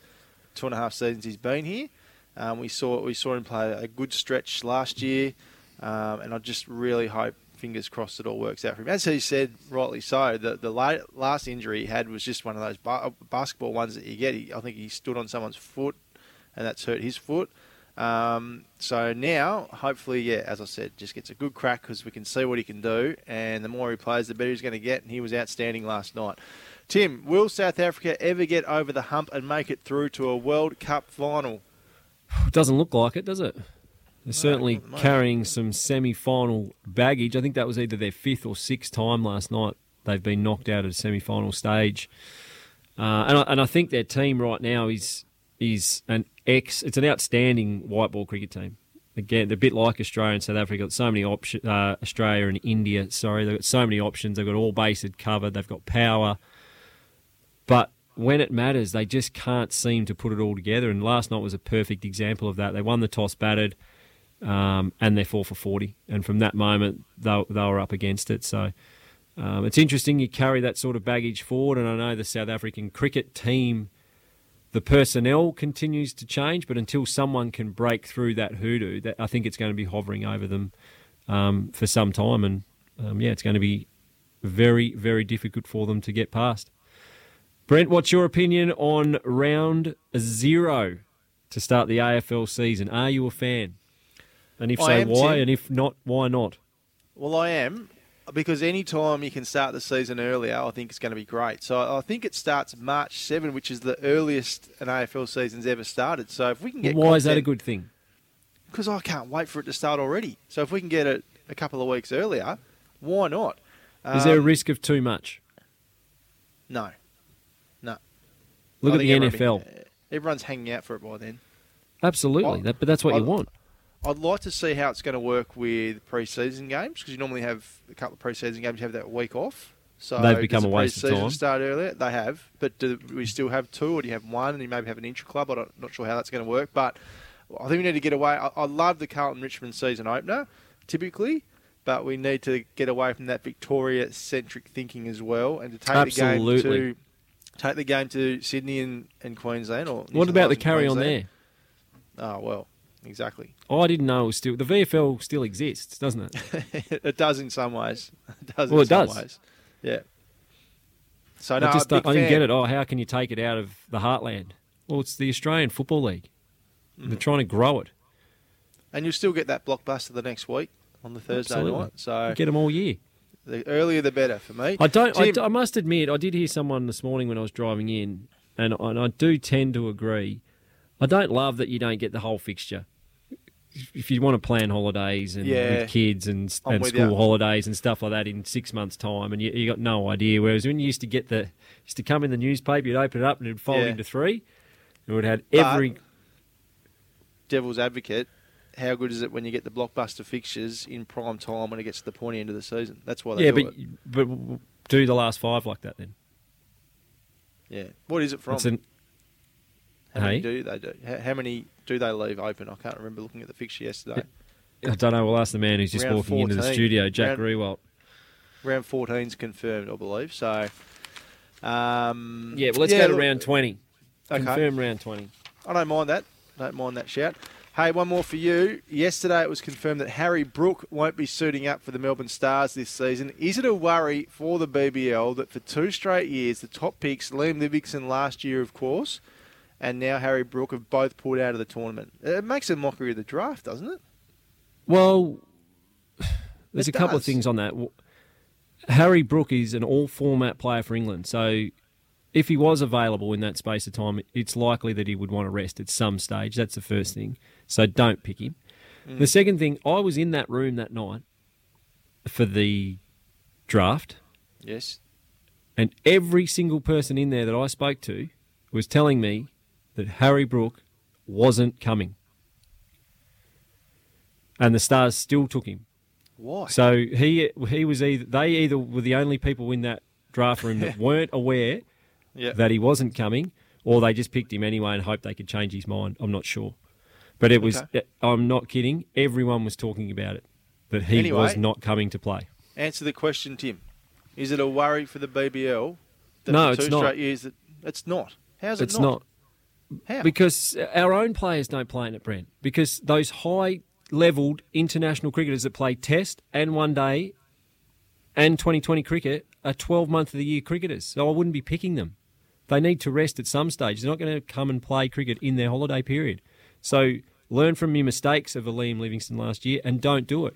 two and a half seasons he's been here. Um, we saw we saw him play a good stretch last year, um, and I just really hope, fingers crossed, it all works out for him. As he said, rightly so, the the la- last injury he had was just one of those ba- basketball ones that you get. He, I think he stood on someone's foot, and that's hurt his foot. Um, so now, hopefully, yeah, as I said, just gets a good crack because we can see what he can do, and the more he plays, the better he's going to get. And he was outstanding last night. Tim, will South Africa ever get over the hump and make it through to a World Cup final? It doesn't look like it, does it? They're certainly carrying some semi-final baggage. I think that was either their fifth or sixth time last night they've been knocked out at a semi-final stage. Uh, and, I, and I think their team right now is is an ex. It's an outstanding white ball cricket team. Again, they're a bit like Australia and South Africa. Got so many options. Uh, Australia and India. Sorry, they've got so many options. They've got all bases covered. They've got power. But when it matters, they just can't seem to put it all together. And last night was a perfect example of that. They won the toss, batted, um, and they're four for forty. And from that moment, they, they were up against it. So um, it's interesting you carry that sort of baggage forward. And I know the South African cricket team, the personnel continues to change, but until someone can break through that hoodoo, that I think it's going to be hovering over them um, for some time. And um, yeah, it's going to be very, very difficult for them to get past. Brent, what's your opinion on round zero to start the AFL season? Are you a fan? And if I so, why? And if not, why not? Well, I am because any time you can start the season earlier, I think it's going to be great. So I think it starts March 7, which is the earliest an AFL season's ever started. So if we can get it why is that a good thing? because I can't wait for it to start already. So if we can get it a couple of weeks earlier, why not? Is there a Um, risk of too much? No, no. Look I at the everyone- NFL. Everyone's hanging out for it by then. Absolutely, I- that, but that's what you I- want. I'd like to see how it's going to work with pre-season games because you normally have a couple of pre-season games. You have that week off, So They've become a the waste of time. Start earlier. They have, but do we still have two, or do you have one, and you maybe have an intra club? I'm not sure how that's going to work, but I think we need to get away. I, I love the Carlton Richmond season opener, typically, but we need to get away from that Victoria centric thinking as well, and to take the game to take the game to Sydney and, and Queensland. Or New What South about the Wales and carry on there? Oh well, exactly. I didn't know it was still the VFL still exists, doesn't it? [laughs] it does in some ways. It does Well, in it some does. ways. Yeah. So no, I just I didn't fan. get it. Oh, how can you take it out of the heartland? Well, it's the Australian Football League. Mm-hmm. They're trying to grow it. And you'll still get that blockbuster the next week on the Thursday Absolutely. night. So Get them all year. the earlier the better for me. I don't. I, Tim- I must admit, I did hear someone this morning when I was driving in, and, and I do tend to agree. I don't love that you don't get the whole fixture. If you want to plan holidays and Yeah. with kids and, and school you. holidays and stuff like that in six months' time, and you, you got no idea. Whereas when you used to get the used to come in the newspaper, you'd open it up and it'd fold Yeah. into three. and It would have But- every Devil's advocate. How good is it when you get the blockbuster fixtures in prime time when it gets to the pointy end of the season? That's why they yeah, do but it. but do the last five like that then. Yeah. What is it from? It's an, how many Hey? do they do? How, how many do they leave open? I can't remember looking at the fixture yesterday. I don't know. We'll ask the man who's just Round walking into the studio, Jack Round- Riewoldt. Round 14's confirmed, I believe. So, um, Yeah, well, let's go to look- round 20. Okay. Confirm round 20. I don't mind that. Don't mind that shout. Hey, one more for you. Yesterday it was confirmed that Harry Brook won't be suiting up for the Melbourne Stars this season. Is it a worry for the BBL that for two straight years, the top picks, Liam Livingstone last year, of course, and now Harry Brook have both pulled out of the tournament? It makes a mockery of the draft, doesn't it? Well, [sighs] there's It a couple of things on that. Harry Brook is an all format player for England. So if he was available in that space of time, it's likely that he would want to rest at some stage. That's the first thing. So don't pick him. Mm. The second thing, I was in that room that night for the draft. Yes. And every single person in there that I spoke to was telling me that Harry Brook wasn't coming. And the Stars still took him. Why? So he he was either they either were the only people in that draft room that [laughs] weren't aware Yeah. that he wasn't coming, or they just picked him anyway and hoped they could change his mind. I'm not sure, but it was. Okay. I'm not kidding. Everyone was talking about it that he Anyway. was not coming to play. Answer the question, Tim. Is it a worry for the BBL that No, it's two not. straight years that it's not? How's it It's not. How? Because our own players don't play in it, Brent. Because those high levelled international cricketers that play Test and One Day and 2020 cricket are 12 month of the year cricketers. So I wouldn't be picking them. They need to rest at some stage. They're not going to come and play cricket in their holiday period. So learn from your mistakes of Liam Livingstone last year and don't do it.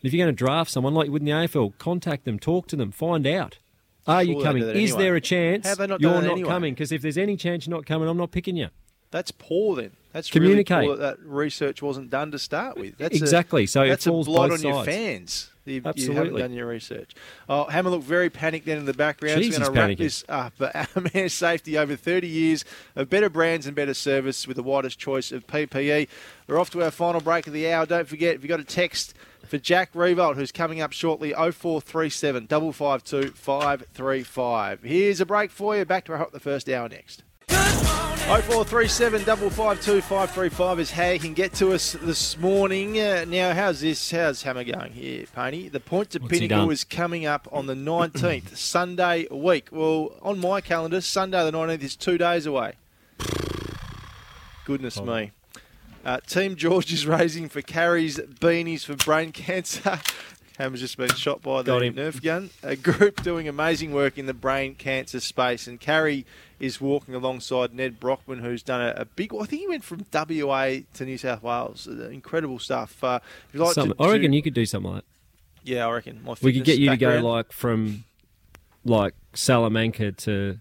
And if you're going to draft someone like you would in the AFL, contact them, talk to them, find out. Are Sure you coming? Is anyway. there a chance have they not you're not anyway? coming? Because if there's any chance you're not coming, I'm not picking you. That's poor then. That's Communicate. really poor that, that research wasn't done to start with. That's Exactly. A, So that's a blot on your fans. You, you haven't done your research. Oh, Hammer looked very panicked then in the background. Jeez, He's going to wrap panicking. this up. But [laughs] our man safety over 30 years of better brands and better service with the widest choice of PPE. We're off to our final break of the hour. Don't forget, if you've got a text for Jack Riewoldt, who's coming up shortly, 0437 552 535. Here's a break for you. Back to our Hot the First Hour next. 0437 552 535 is how you can get to us this morning. Uh, now, how's this? How's Hammer going here, Pony? The point to What's Pinnacle is coming up on the 19th, [clears throat] Sunday week. Well, on my calendar, Sunday the 19th is two days away. Goodness Oh. me. Uh, Team George is raising for carries, beanies for brain cancer. [laughs] Hammer's just been shot by the. Nerf gun. A group doing amazing work in the brain cancer space. And Carrie is walking alongside Ned Brockman, who's done a, a big. I think he went from WA to New South Wales. Uh, Incredible stuff. Uh, if you'd like to, I reckon to- you could do something like that. Yeah, I reckon. We could get you to go like from like Salamanca to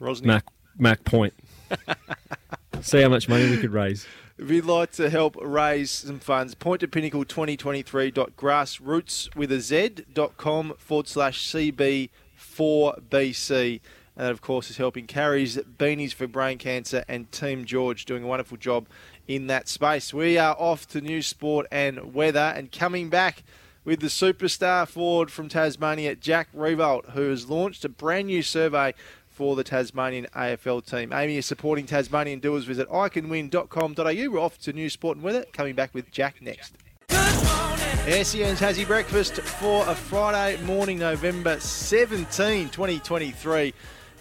Rosny. Mac Mac Point. [laughs] See how much money we could raise. If you'd like to help raise some funds, point to pinnacle 2023.grassroots with a Z.com forward slash CB4BC. And that, of course, is helping Carries Beanies for Brain Cancer and Team George doing a wonderful job in that space. We are off to news, sport, and weather. And coming back, with the superstar forward from Tasmania, Jack Riewoldt, who has launched a brand new survey for the Tasmanian AFL team. Amy is supporting Tasmanian doers. Visit iCanWin.com.au. We're off to news, sport and weather. Coming back with Jack next. SEN's Tassie Breakfast for a Friday morning, November 17, 2023.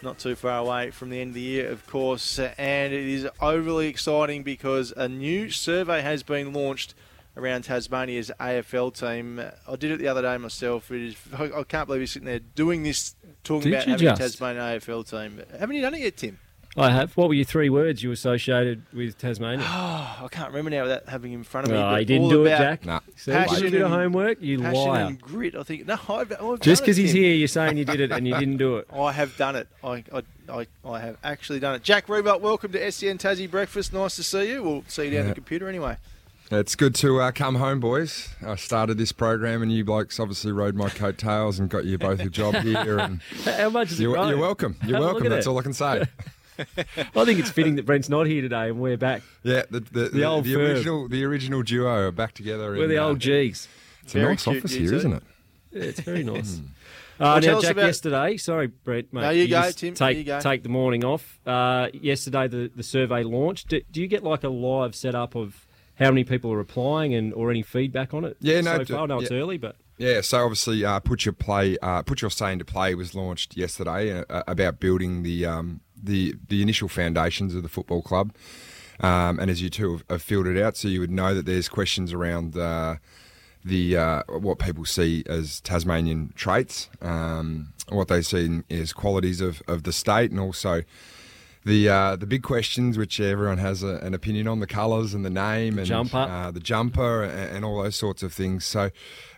Not too far away from the end of the year, of course, and it is overly exciting because a new survey has been launched around Tasmania's AFL team. I did it the other day myself. It is, I can't believe you're sitting there doing this, talking Did about having just? a Tasmanian AFL team. Haven't you done it yet, Tim? I have. What were your three words you associated with Tasmania? Oh, [sighs] I can't remember now without having it in front of me. No, but you didn't do it, Jack. Nah. See, passion you did a and- homework, you Passion liar. and grit. I think no, I've, I've Just because he's here, you're saying you did it and you didn't do it. [laughs] I have done it. I, I, I, I have actually done it. Jack Riewoldt, welcome to SEN Tassie Breakfast. Nice to see you. We'll see you down Yeah. the [laughs] computer anyway. It's good to uh, come home, boys. I started this program, and you blokes obviously rode my coattails and got you both a job [laughs] here. And How much is it? you're, right? you're welcome. You're Have welcome. That's it. all I can say. [laughs] I think it's fitting that Brent's not here today and we're back. Yeah, the the, the, old the firm. original the original duo are back together. We're in, the uh, old G's. It's a nice office you here, two. isn't it? Yeah, it's very [laughs] nice. Uh, Well, now, Jack, about- yesterday, sorry, Brent, mate. No, you go, Tim, Take, you go. take the morning off. Uh, yesterday, the, the survey launched. Do, do you get like a live setup of how many people are applying and or any feedback on it? Yeah, no, So far, I know it's yeah. early, but Yeah, so obviously, uh, put your play, uh, put your say into play was launched yesterday uh, about building the um, the the initial foundations of the football club. Um, and as you two have, have filled it out, so you would know that there's questions around uh, the uh, what people see as Tasmanian traits, um, what they see as qualities of, of the state, and also the uh, the big questions which everyone has a, an opinion on the colours and the name and jumper. uh, the jumper and, and all those sorts of things. So,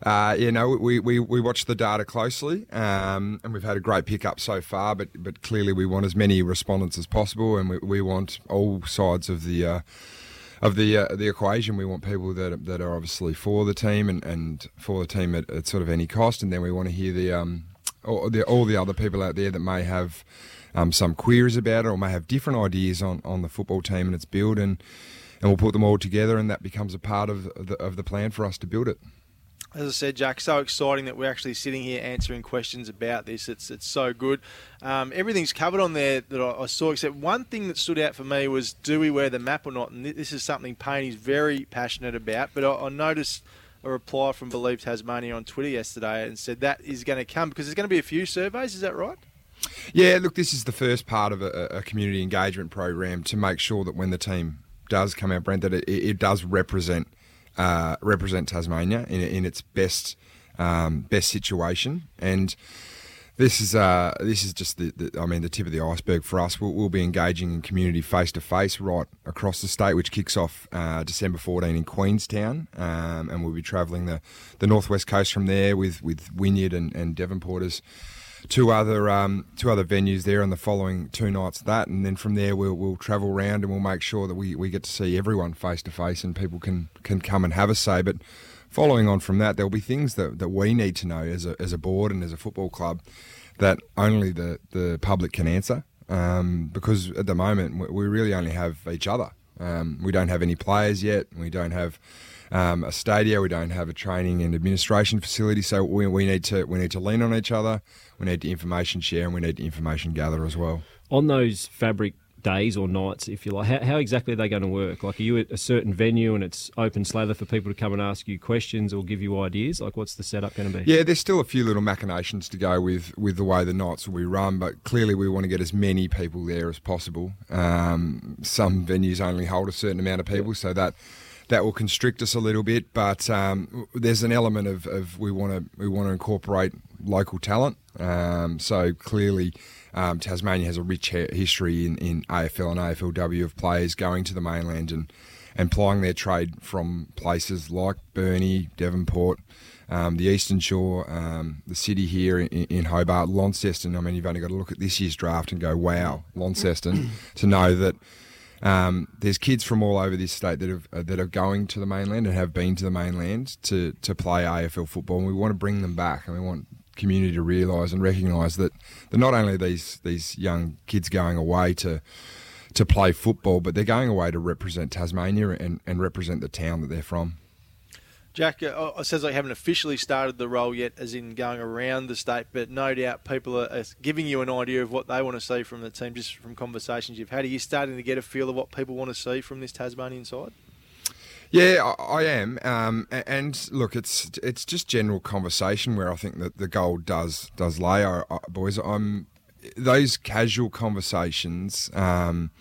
uh, you know, we, we, we watch the data closely um, and we've had a great pickup so far, but but clearly we want as many respondents as possible and we, we want all sides of the uh, of the uh, the equation. We want people that that are obviously for the team and, and for the team at, at sort of any cost, and then we want to hear the um all the all the other people out there that may have um, some queries about it or may have different ideas on, on the football team and its build, and and we'll put them all together, and that becomes a part of the of the plan for us to build it. As I said, Jack, so exciting that we're actually sitting here answering questions about this. It's it's so good. Um, everything's covered on there that I, I saw, except one thing that stood out for me was do we wear the map or not? And this is something Paine is very passionate about. But I, I noticed a reply from Believe Tasmania on Twitter yesterday and said that is going to come because there's going to be a few surveys. Is that right? Yeah, look, this is the first part of a, a community engagement program to make sure that when the team does come out, Brent, that it, it does represent uh, represent Tasmania in, in its best um, best situation. And this is uh, this is just the, the I mean the tip of the iceberg for us. We'll, we'll be engaging in community face to face right across the state, which kicks off uh, December 14 in Queenstown, um, and we'll be travelling the, the northwest coast from there with with Wynyard and, and Devonport as two other um, two other venues there on the following two nights of that, and then from there we'll, we'll travel around and we'll make sure that we, we get to see everyone face to face and people can can come and have a say. But following on from that, there'll be things that, that we need to know as a as a board and as a football club that only the, the public can answer. Um, because at the moment we- really only have each other. Um, we don't have any players yet. We don't have um, a stadia. We don't have a training and administration facility. So we, we need to we need to lean on each other. We need to information share and we need to information gather as well. on those fabric days or nights, if you like, how, how exactly are they going to work? Like, are you at a certain venue and it's open slather for people to come and ask you questions or give you ideas? Like, what's the setup going to be? Yeah, there's still a few little machinations to go with with the way the nights will be run, but clearly we want to get as many people there as possible. Um, some venues only hold a certain amount of people, so that that will constrict us a little bit. But um, there's an element of, of we want to we want to incorporate local talent. Um, so clearly. Um, Tasmania has a rich history in, in AFL and AFLW of players going to the mainland and, and plying their trade from places like Burnie, Devonport, um, the Eastern Shore, um, the city here in, in Hobart, Launceston. I mean, you've only got to look at this year's draft and go, wow, Launceston, to know that um, there's kids from all over this state that have uh, that are going to the mainland and have been to the mainland to to play AFL football, and we want to bring them back, and we want community to realise and recognise that that not only these these young kids going away to to play football, but they're going away to represent Tasmania and, and represent the town that they're from. Jack, uh, it says you haven't officially started the role yet, as in going around the state, but no doubt people are, are giving you an idea of what they want to see from the team just from conversations you've had. Are you starting to get a feel of what people want to see from this Tasmanian side? Yeah, I, am. Um, and look, it's it's just general conversation where I think that the goal does does lay, boys. I'm those casual conversations um,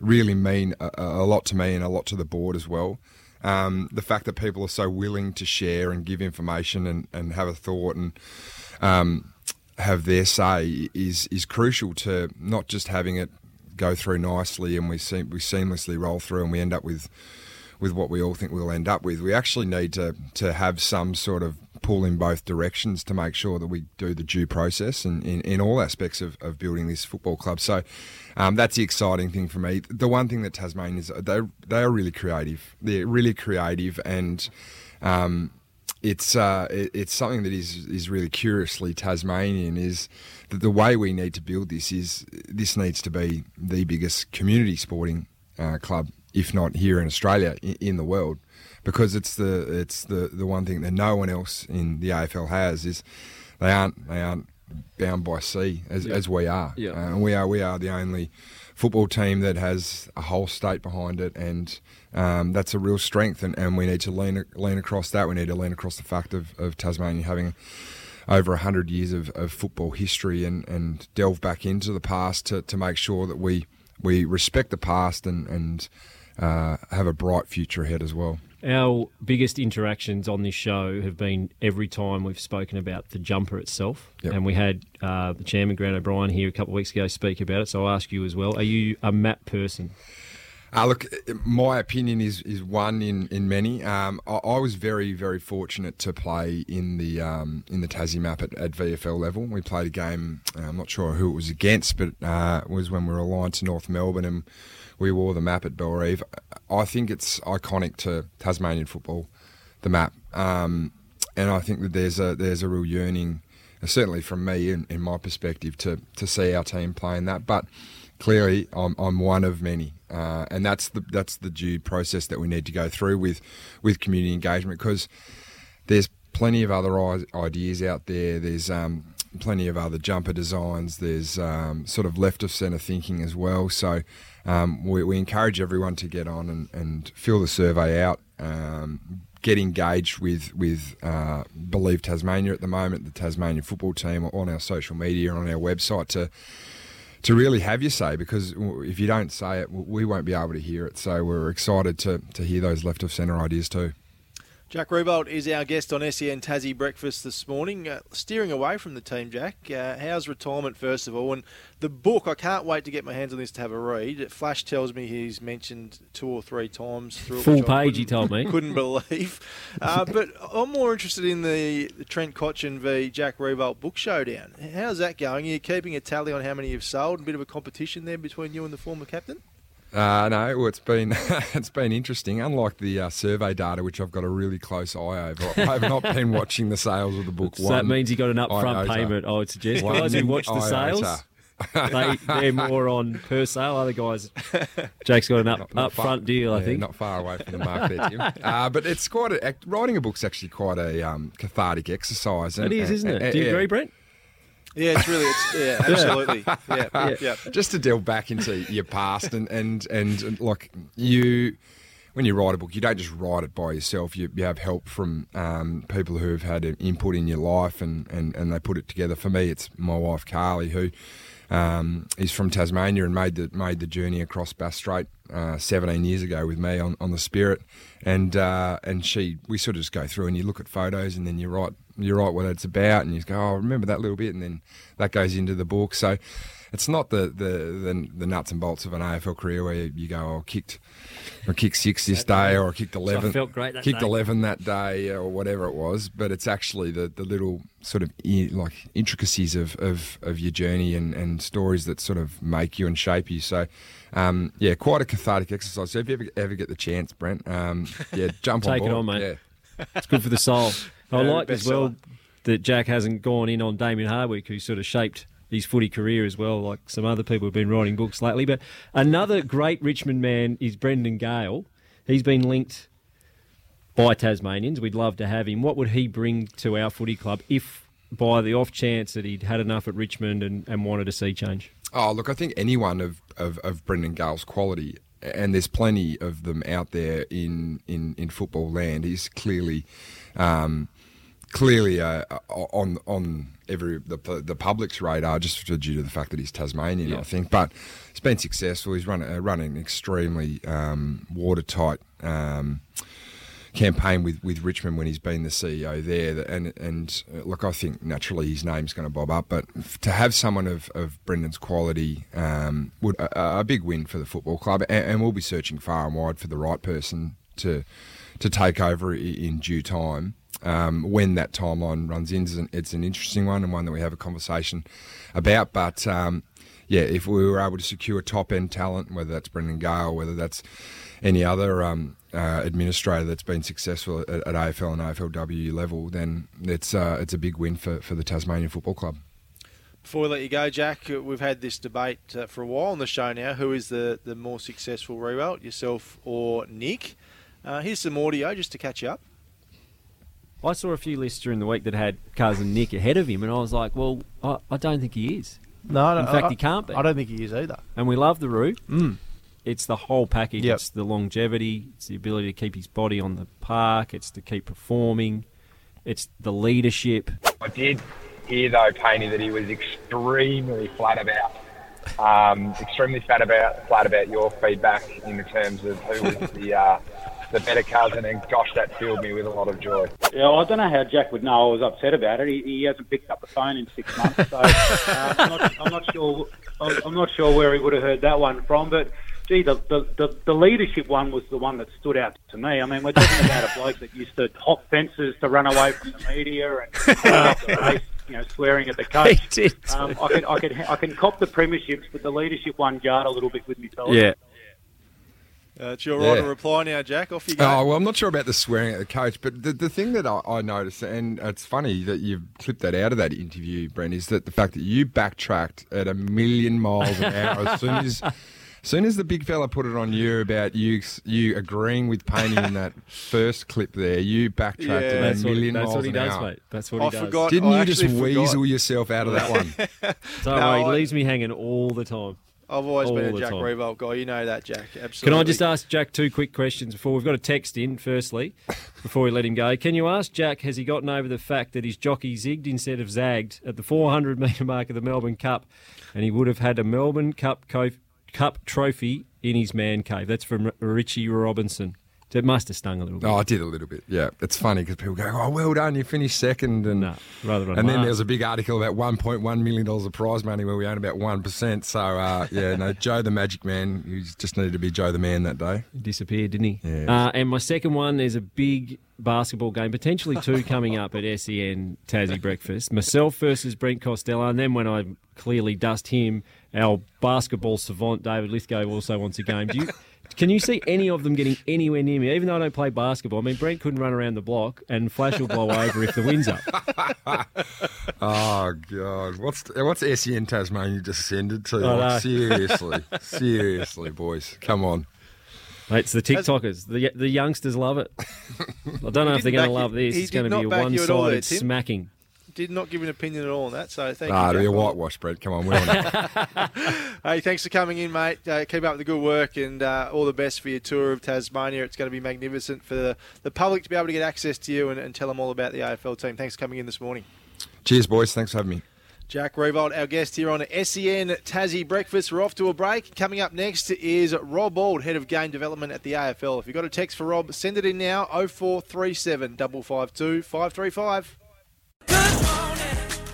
really mean a, a lot to me and a lot to the board as well. Um, the fact that people are so willing to share and give information and, and have a thought and um, have their say is is crucial to not just having it go through nicely and we we seamlessly roll through and we end up with with what we all think we'll end up with. We actually need to to have some sort of pull in both directions to make sure that we do the due process and in, in all aspects of, of building this football club. So um, that's the exciting thing for me. The one thing that Tasmania is they they are really creative. They're really creative and. Um, it's uh, it, it's something that is is really curiously Tasmanian. Is that the way we need to build this is this needs to be the biggest community sporting uh, club, if not here in Australia, in, in the world, because it's the it's the, the one thing that no one else in the AFL has is they aren't they aren't bound by sea as, Yeah. as we are. Yeah. Uh, and we are we are the only football team that has a whole state behind it, and um, that's a real strength. And, and we need to lean lean across that. We need to lean across the fact of, of Tasmania having over 100 years of, of football history and, and delve back into the past to, to make sure that we we respect the past and, and uh, have a bright future ahead as well. Our biggest interactions on this show have been every time we've spoken about the jumper itself. Yep. And we had uh, the chairman, Grant O'Brien, here a couple of weeks ago speak about it. So I'll ask you as well. Are you a map person? Uh, look, my opinion is is one in in many. Um, I, I was very very fortunate to play in the um, in the Tassie map at, at VFL level. We played a game. uh, I'm not sure who it was against, but uh, it was when we were aligned to North Melbourne and we wore the map at Bellerive. I think it's iconic to Tasmanian football, the map, um, and I think that there's a there's a real yearning, uh, certainly from me in, in my perspective, to to see our team playing that, but clearly I'm, I'm one of many, uh, and that's the that's the due process that we need to go through with with community engagement because there's plenty of other ideas out there. There's um, plenty of other jumper designs. There's um, sort of left of centre thinking as well. So um, we, we encourage everyone to get on and, and fill the survey out. Um, get engaged with with uh, Believe Tasmania at the moment, the Tasmanian football team on our social media on our website to to really have your say because if you don't say it, we won't be able to hear it. So we're excited to, to hear those left of centre ideas too. Jack Riewoldt is our guest on SEN Tassie Breakfast this morning. Uh, steering away from the team, Jack. Uh, how's retirement, first of all? And the book, I can't wait to get my hands on this to have a read. Flash tells me he's mentioned two or three times through Full page, he told me. [laughs] Couldn't believe. Uh, [laughs] but I'm more interested in the, the Trent Cotchin v Jack Riewoldt book showdown. How's that going? Are you keeping a tally on how many you've sold? A bit of a competition there between you and the former captain? Uh, no, well, it's been [laughs] it's been interesting. Unlike the uh, survey data, which I've got a really close eye over, I have [laughs] not been watching the sales of the book. So that means you got an upfront iota. payment. I would suggest One guys who watch the iota. sales, they, they're more on per sale. Other guys, [laughs] Jake's got an up, Not- not far- upfront deal. I think. not far away from the mark there, Tim. uh, but it's quite a, act- writing a book's actually quite a um, cathartic exercise. it is, isn't it? Do you yeah. agree, Brent? Yeah, it's really, it's, yeah, [laughs] absolutely. Yeah, [laughs] yeah. yeah. just to delve back into your past and, and, and, and like you when you write a book you don't just write it by yourself you, you have help from um, people who have had input in your life and, and, and they put it together for me it's my wife Carly who um, is from Tasmania and made the made the journey across Bass Strait uh, 17 years ago with me on, on the Spirit, and uh, and she we sort of just go through and you look at photos and then you write you write what it's about and you go oh remember that little bit and then that goes into the book so it's not the the, the, the nuts and bolts of an AFL career where you go oh kicked I kicked six this day or I kicked eleven felt great that kicked day. eleven that day or whatever it was but it's actually the, the little sort of i- like intricacies of, of, of your journey and, and stories that sort of make you and shape you so um, yeah quite a cathartic exercise so if you ever, ever get the chance Brent um, yeah jump on Take it board on, mate. yeah. It's good for the soul. I like as well that Jack hasn't gone in on Damien Hardwick, who sort of shaped his footy career as well, like some other people have been writing books lately. But another great Richmond man is Brendan Gale. He's been linked by Tasmanians. We'd love to have him. What would he bring to our footy club if, by the off chance that he'd had enough at Richmond and, and wanted to see change? Oh, look, I think anyone of, of, of Brendan Gale's quality, and there's plenty of them out there in, in, in football land, he's clearly um, clearly uh, on on every the, the public's radar just due to the fact that he's Tasmanian, Yeah. I think. But he's been successful. He's run uh, running extremely um, watertight. Um, campaign with, with Richmond when he's been the CEO there and and uh, look I think naturally his name's going to bob up but f- to have someone of, of Brendan's quality um, would a, a big win for the football club and, and we'll be searching far and wide for the right person to to take over i- in due time um, when that timeline runs in it's an, interesting one and one that we have a conversation about but um, yeah, if we were able to secure top end talent, whether that's Brendan Gale, whether that's any other um, uh, administrator that's been successful at, at AFL and AFLW level, then it's uh, it's a big win for, for the Tasmanian Football Club. Before we let you go, Jack, uh, we've had this debate uh, for a while on the show now. Who is the, the more successful Riewoldt, yourself or Nick? Uh, here's some audio just to catch you up. I saw a few lists during the week that had cousin Nick ahead of him, and I was like, well, I, I don't think he is. No, I in don't- fact, I- he can't be. I don't think he is either. And we love the route. Mm. It's the whole package. Yep. It's the longevity. It's the ability to keep his body on the park. It's to keep performing. It's the leadership. I did hear though, Painey, that he was extremely flat about, um, extremely flat about, flat about your feedback in terms of who was the uh, the better cousin, and gosh, that filled me with a lot of joy. Yeah, well, I don't know how Jack would know I was upset about it. He, he hasn't picked up the phone in six months, so uh, I'm, not, I'm not sure. I'm I'm not sure where he would have heard that one from. But gee, the, the, the, the leadership one was the one that stood out to me. I mean, we're talking about a bloke that used to hop fences to run away from the media and [laughs] the race, you know, swearing at the coach. He did. Um, I can I can I can cop the premierships, but the leadership one jarred a little bit with me, fellas. Yeah. Uh, it's your Yeah. right to reply now, Jack. Off you go. Oh well, I'm not sure about the swearing at the coach, but the, the thing that I, I noticed, and it's funny that you've clipped that out of that interview, Brent, is that the fact that you backtracked at a million miles an hour as soon as. As [laughs] soon as the big fella put it on you about you you agreeing with Paine in that first clip there, you backtracked Yeah. at That's a what- million that's miles what he an does, hour. mate. That's what I he does. forgot. Didn't I you just forgot. weasel yourself out of that one? [laughs] Don't No, worry, he I- leaves me hanging all the time. I've always been a Jack time. Riewoldt guy. You know that, Jack. Absolutely. Can I just ask Jack two quick questions before we've got a text in? Firstly, before we let him go, can you ask Jack has he gotten over the fact that his jockey zigged instead of zagged at the 400 metre mark of the Melbourne Cup, and he would have had a Melbourne Cup co- Cup trophy in his man cave? That's from Richie Robinson. It must have stung a little bit. Oh, I did a little bit. Yeah, it's funny because people go, "Oh, well done, you finished second, and rather than and then Mark. there was a big article about 1.1 million dollars of prize money where we own about one percent. So uh, yeah, no, [laughs] Joe the Magic Man, he just needed to be Joe the Man that day. He disappeared, didn't he? Yeah. Uh, and my second one, there's a big basketball game, potentially two [laughs] coming up at SEN Tassie Breakfast. Myself versus Brent Costello, and then when I clearly dust him, our basketball savant David Lithgow also wants a game. Do you? [laughs] Can you see any of them getting anywhere near me? Even though I don't play basketball, I mean Brent couldn't run around the block, and Flash will blow over if the wind's up. [laughs] Oh God, what's what's SEN Tasmania descended to? I know. Like, seriously, seriously, boys, come on. Mate, it's the TikTokers. The the youngsters love it. I don't know if they're going to love this. It's going to be a not back you at all there, one-sided Tim. smacking. Did not give an opinion at all on that, so thank Ah, you. it'll be a whitewash, Brett. Come on, we're on it. [laughs] Hey, thanks for coming in, mate. Uh, keep up the good work and uh, all the best for your tour of Tasmania. It's going to be magnificent for the, the public to be able to get access to you and, and tell them all about the AFL team. Thanks for coming in this morning. Cheers, boys. Thanks for having me. Jack Riewoldt, our guest here on SEN Tassie Breakfast. We're off to a break. Coming up next is Rob Auld, Head of Game Development at the AFL. If you've got a text for Rob, send it in now 0437 552 535.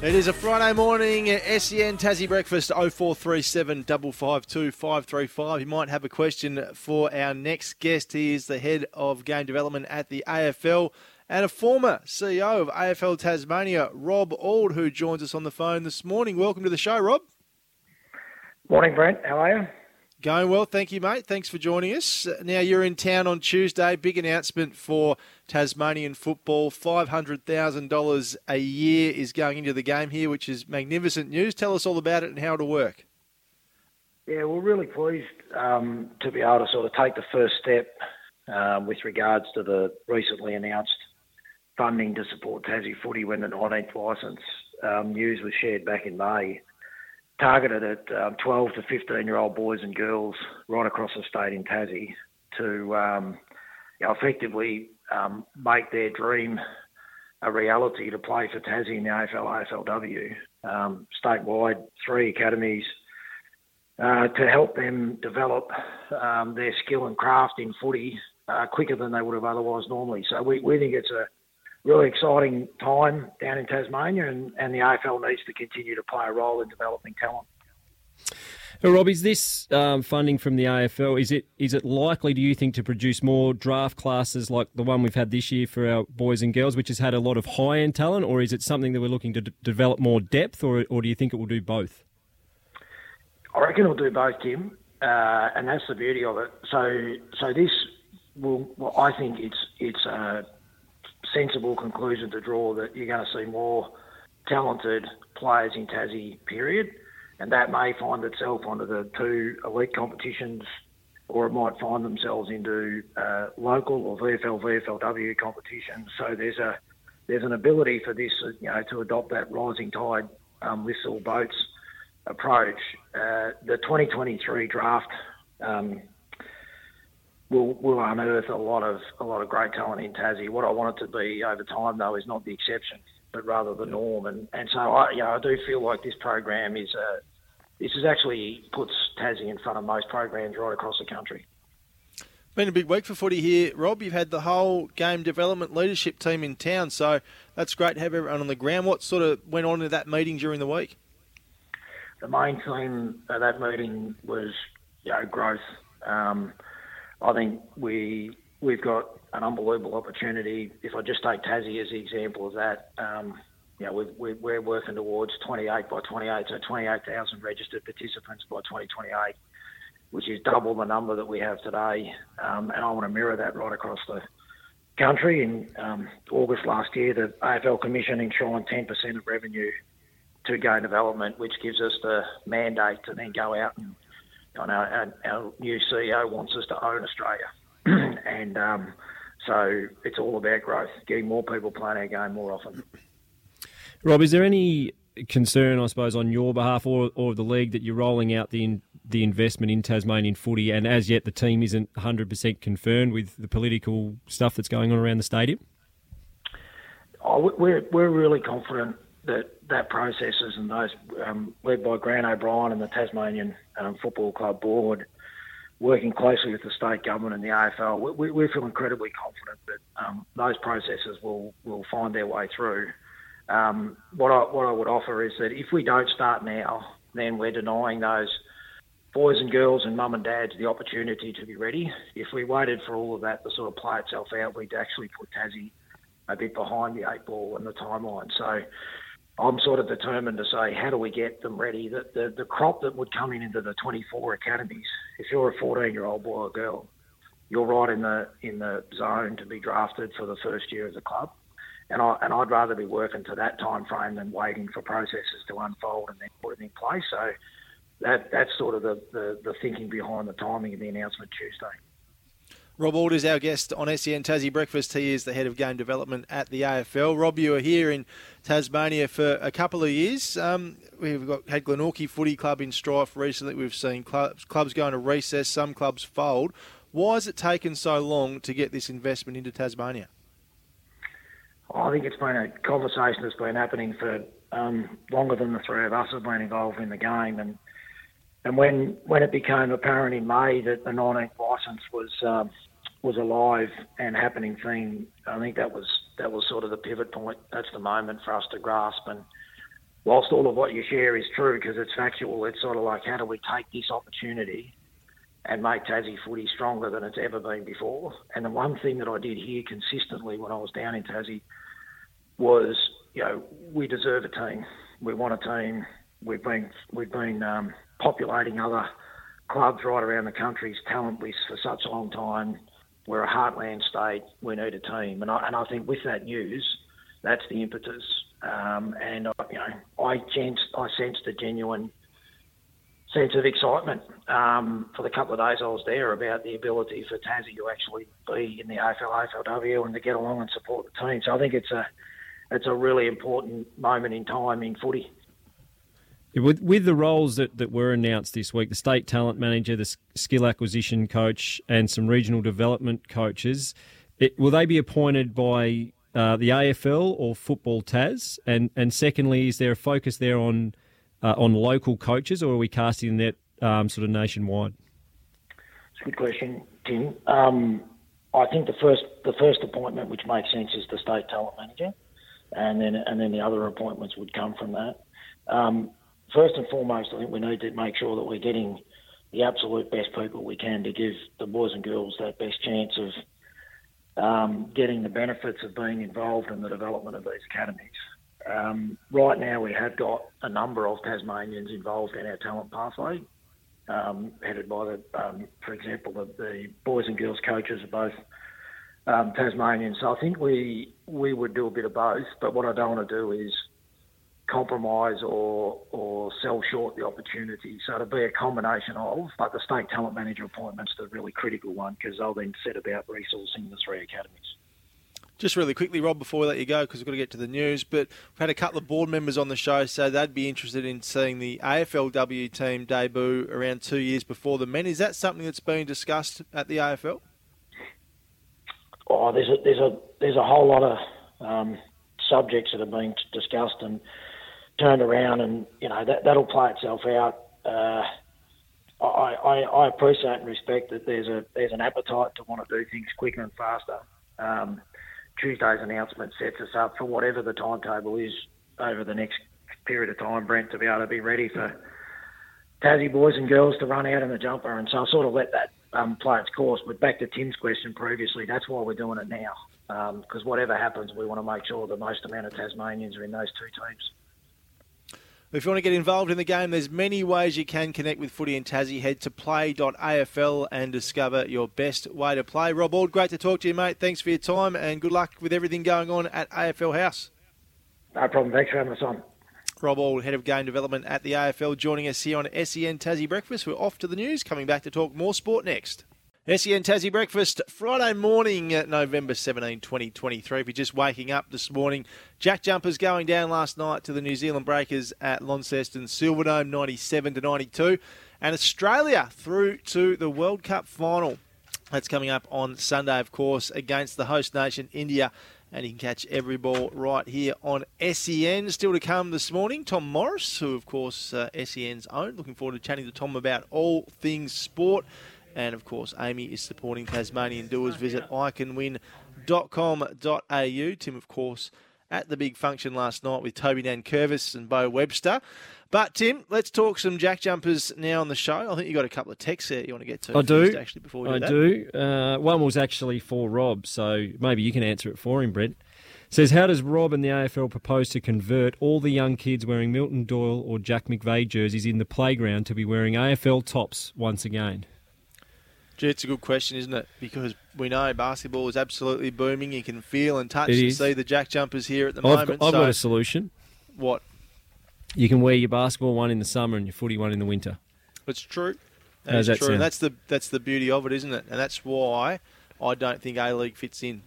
It is a Friday morning at SEN Tassie Breakfast 0437 552 535. You might have a question for our next guest. He is the head of game development at the AFL and a former CEO of AFL Tasmania, Rob Auld, who joins us on the phone this morning. Welcome to the show, Rob. Morning, Brent. How are you? Going well, thank you, mate. Thanks for joining us. Now, you're in town on Tuesday. Big announcement for Tasmanian football. $500,000 a year is going into the game here, which is magnificent news. Tell us all about it and how it'll work. Yeah, we're really pleased um, to be able to sort of take the first step um, with regards to the recently announced funding to support Tassie footy when the 19th licence um, news was shared back in May, targeted at um, 12 to 15 year old boys and girls right across the state in Tassie to um, you know, effectively um, make their dream a reality to play for Tassie in the AFL, AFLW. Um, statewide, three academies uh, to help them develop um, their skill and craft in footy uh, quicker than they would have otherwise normally. So we, we think it's a really exciting time down in Tasmania, and, and the AFL needs to continue to play a role in developing talent. Now, Rob, is this um, funding from the AFL? Is it is it likely, do you think, to produce more draft classes like the one we've had this year for our boys and girls, which has had a lot of high end talent, or is it something that we're looking to d- develop more depth, or or do you think it will do both? I reckon it'll do both, Tim, uh, and that's the beauty of it. So so this will, well, I think it's it's a sensible conclusion to draw that you're going to see more talented players in Tassie. Period and that may find itself under the two elite competitions, or it might find themselves into uh, local or VFL VFLW competitions. So there's a there's an ability for this, you know, to adopt that rising tide um, lifts all boats approach. Uh, the 2023 draft um, will will unearth a lot of a lot of great talent in Tassie. What I want it to be over time, though, is not the exception but rather the norm. And and so I, you know, I do feel like this program is a this is actually puts Tassie in front of most programs right across the country. Been a big week for footy here, Rob. You've had the whole game development leadership team in town, so that's great to have everyone on the ground. What sort of went on in that meeting during the week? The main theme of that meeting was you know growth. Um, I think we we've got an unbelievable opportunity. If I just take Tassie as the example of that, um, you know, we we're working towards 28 by 28, so 28,000 registered participants by 2028, which is double the number that we have today. Um, and I want to mirror that right across the country. In um, August last year, the AFL Commission enshrined 10% of revenue to game development, which gives us the mandate to then go out and you know, our, our new CEO wants us to own Australia. [clears throat] and um, so it's all about growth, getting more people playing our game more often. Rob, is there any concern, I suppose, on your behalf or, or the league that you're rolling out the in, the investment in Tasmanian footy, and as yet the team isn't 100% confirmed with the political stuff that's going on around the stadium? Oh, we're we're really confident that that processes and those um, led by Grant O'Brien and the Tasmanian um, Football Club board, working closely with the state government and the AFL, we, we feel incredibly confident that um, those processes will will find their way through. Um, what I what I would offer is that if we don't start now, then we're denying those boys and girls and mum and dads the opportunity to be ready. If we waited for all of that to sort of play itself out, we'd actually put Tassie a bit behind the eight ball and the timeline. So I'm sort of determined to say, how do we get them ready? The, the, the crop that would come in into the 24 academies, if you're a 14 year old boy or girl, you're right in the in the zone to be drafted for the first year of the club and I and I'd rather be working to that time frame than waiting for processes to unfold and then put it in place. So that that's sort of the, the, the thinking behind the timing of the announcement Tuesday. Rob Auld is our guest on SEN Tassie Breakfast. He is the head of game development at the AFL. Rob, you were here in Tasmania for a couple of years. Um, we've got had Glenorchy Footy Club in strife recently. We've seen clubs, clubs going to recess, some clubs fold. Why has it taken so long to get this investment into Tasmania? I think it's been a conversation that's been happening for um, longer than the three of us have been involved in the game, and and when when it became apparent in May that the 19th licence was um, was alive and happening thing, I think that was that was sort of the pivot point. That's the moment for us to grasp. And whilst all of what you share is true because it's factual, it's sort of like how do we take this opportunity and make Tassie footy stronger than it's ever been before. And the one thing that I did hear consistently when I was down in Tassie was, you know, we deserve a team. We want a team. We've been we've been um, populating other clubs right around the country's talent list for such a long time. We're a heartland state. We need a team, and I and I think with that news, that's the impetus. Um, and I, you know, I sensed I sensed a genuine sense of excitement um, for the couple of days I was there about the ability for Tassie to actually be in the AFL, AFLW and to get along and support the team. So I think it's a it's a really important moment in time in footy. With, with the roles that, that were announced this week, the state talent manager, the skill acquisition coach, and some regional development coaches, it, will they be appointed by uh, the AFL or Football Tas? And and secondly, is there a focus there on uh, on local coaches, or are we casting that um, sort of nationwide? It's a good question, Tim. Um, I think the first the first appointment, which makes sense, is the state talent manager, and then and then the other appointments would come from that. Um, first and foremost, I think we need to make sure that we're getting the absolute best people we can to give the boys and girls that best chance of um, getting the benefits of being involved in the development of these academies. Um, right now, we have got a number of Tasmanians involved in our talent pathway, um, headed by the, um, for example, the, the, boys and girls coaches are both um, Tasmanians. So I think we we would do a bit of both. But what I don't want to do is compromise or or sell short the opportunity. So it'll be a combination of, but the state talent manager appointment's the really critical one because they'll then set about resourcing the three academies. Just really quickly, Rob, before we let you go, because we've got to get to the news, but we've had a couple of board members on the show, so they'd be interested in seeing the AFLW team debut around two years before the men. Is that something that's being discussed at the AFL? Oh, there's a there's a there's a whole lot of um, subjects that are being discussed and turned around, and you know that that'll play itself out. Uh, I, I, I appreciate and respect that there's a there's an appetite to want to do things quicker and faster. Um, Tuesday's announcement sets us up for whatever the timetable is over the next period of time, Brent, to be able to be ready for Tassie boys and girls to run out in the jumper. And so I sort of let that um, play its course. But back to Tim's question previously, that's why we're doing it now. Because um, whatever happens, we want to make sure the most amount of Tasmanians are in those two teams. If you want to get involved in the game, there's many ways you can connect with Footy and Tassie. Head to play.afl and discover your best way to play. Rob Auld, great to talk to you, mate. Thanks for your time and good luck with everything going on at AFL House. No problem. Thanks for having us on. Rob Auld, Head of Game Development at the AFL, joining us here on SEN Tassie Breakfast. We're off to the news, coming back to talk more sport next. SEN Tassie Breakfast, Friday morning, November 17, 2023. If you're just waking up this morning, Jack Jumpers going down last night to the New Zealand Breakers at Launceston Silverdome, 97 to 92. And Australia through to the World Cup final. That's coming up on Sunday, of course, against the host nation, India. And you can catch every ball right here on SEN. Still to come this morning, Tom Morris, who, of course, uh, SEN's own. Looking forward to chatting to Tom about all things sport. And of course, Amy is supporting Tasmanian Doers. Visit iconwin.com.au. Tim, of course, at the big function last night with Toby Nankervis and Bo Webster. But Tim, let's talk some jack jumpers now on the show. I think you got a couple of texts there you want to get to. I do. Actually, before we do I that. do. Uh, one was actually for Rob, so maybe you can answer it for him, Brent. Says, how does Rob and the AFL propose to convert all the young kids wearing Milton Doyle or Jack McVeigh jerseys in the playground to be wearing AFL tops once again? Gee, it's a good question, isn't it? Because we know basketball is absolutely booming. You can feel and touch It and is. see the jack jumpers here at the I've, moment. got, I've so got a solution. what? You can wear your basketball one in the summer and your footy one in the winter. It's true. That How's is that true. sound? That's the that's the beauty of it, isn't it? And that's why I don't think A League fits in.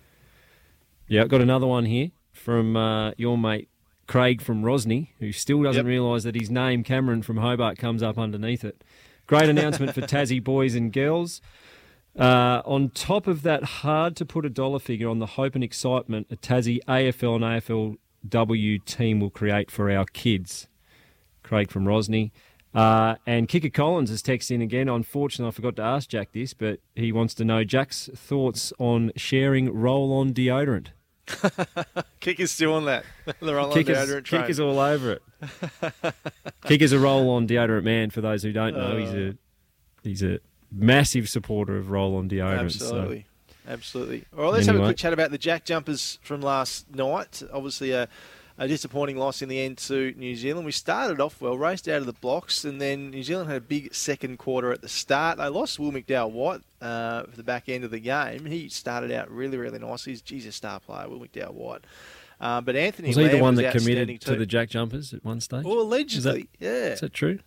Yeah, I've got another one here from uh, your mate Craig from Rosny, who still doesn't Yep. realise that his name, Cameron from Hobart, comes up underneath it. Great announcement for Tassie boys and girls. Uh, on top of that, hard to put a dollar figure on the hope and excitement a Tassie AFL and AFLW team will create for our kids. Craig from Rosny. Uh, and Kicker Collins has texted in again. Unfortunately, I forgot to ask Jack this, but he wants to know Jack's thoughts on sharing roll on deodorant. [laughs] Kicker's still on that. [laughs] the roll on deodorant train. Kickers all over it. [laughs] Kicker's a roll on deodorant man. For those who don't know, he's a uh. he's a massive supporter of roll on deodorant. so- Absolutely. Absolutely. All right, let's have a quick chat about the Jack Jumpers from last night. Obviously, a, a disappointing loss in the end to New Zealand. We started off well, raced out of the blocks, and then New Zealand had a big second quarter at the start. They lost Will McDowell White uh, for the back end of the game. He started out really, really nicely. He's, he's a star player, Will McDowell White. Uh, but Anthony was he the one that committed to too. the Jack Jumpers at one stage? Well, allegedly, Is that, yeah. is that true?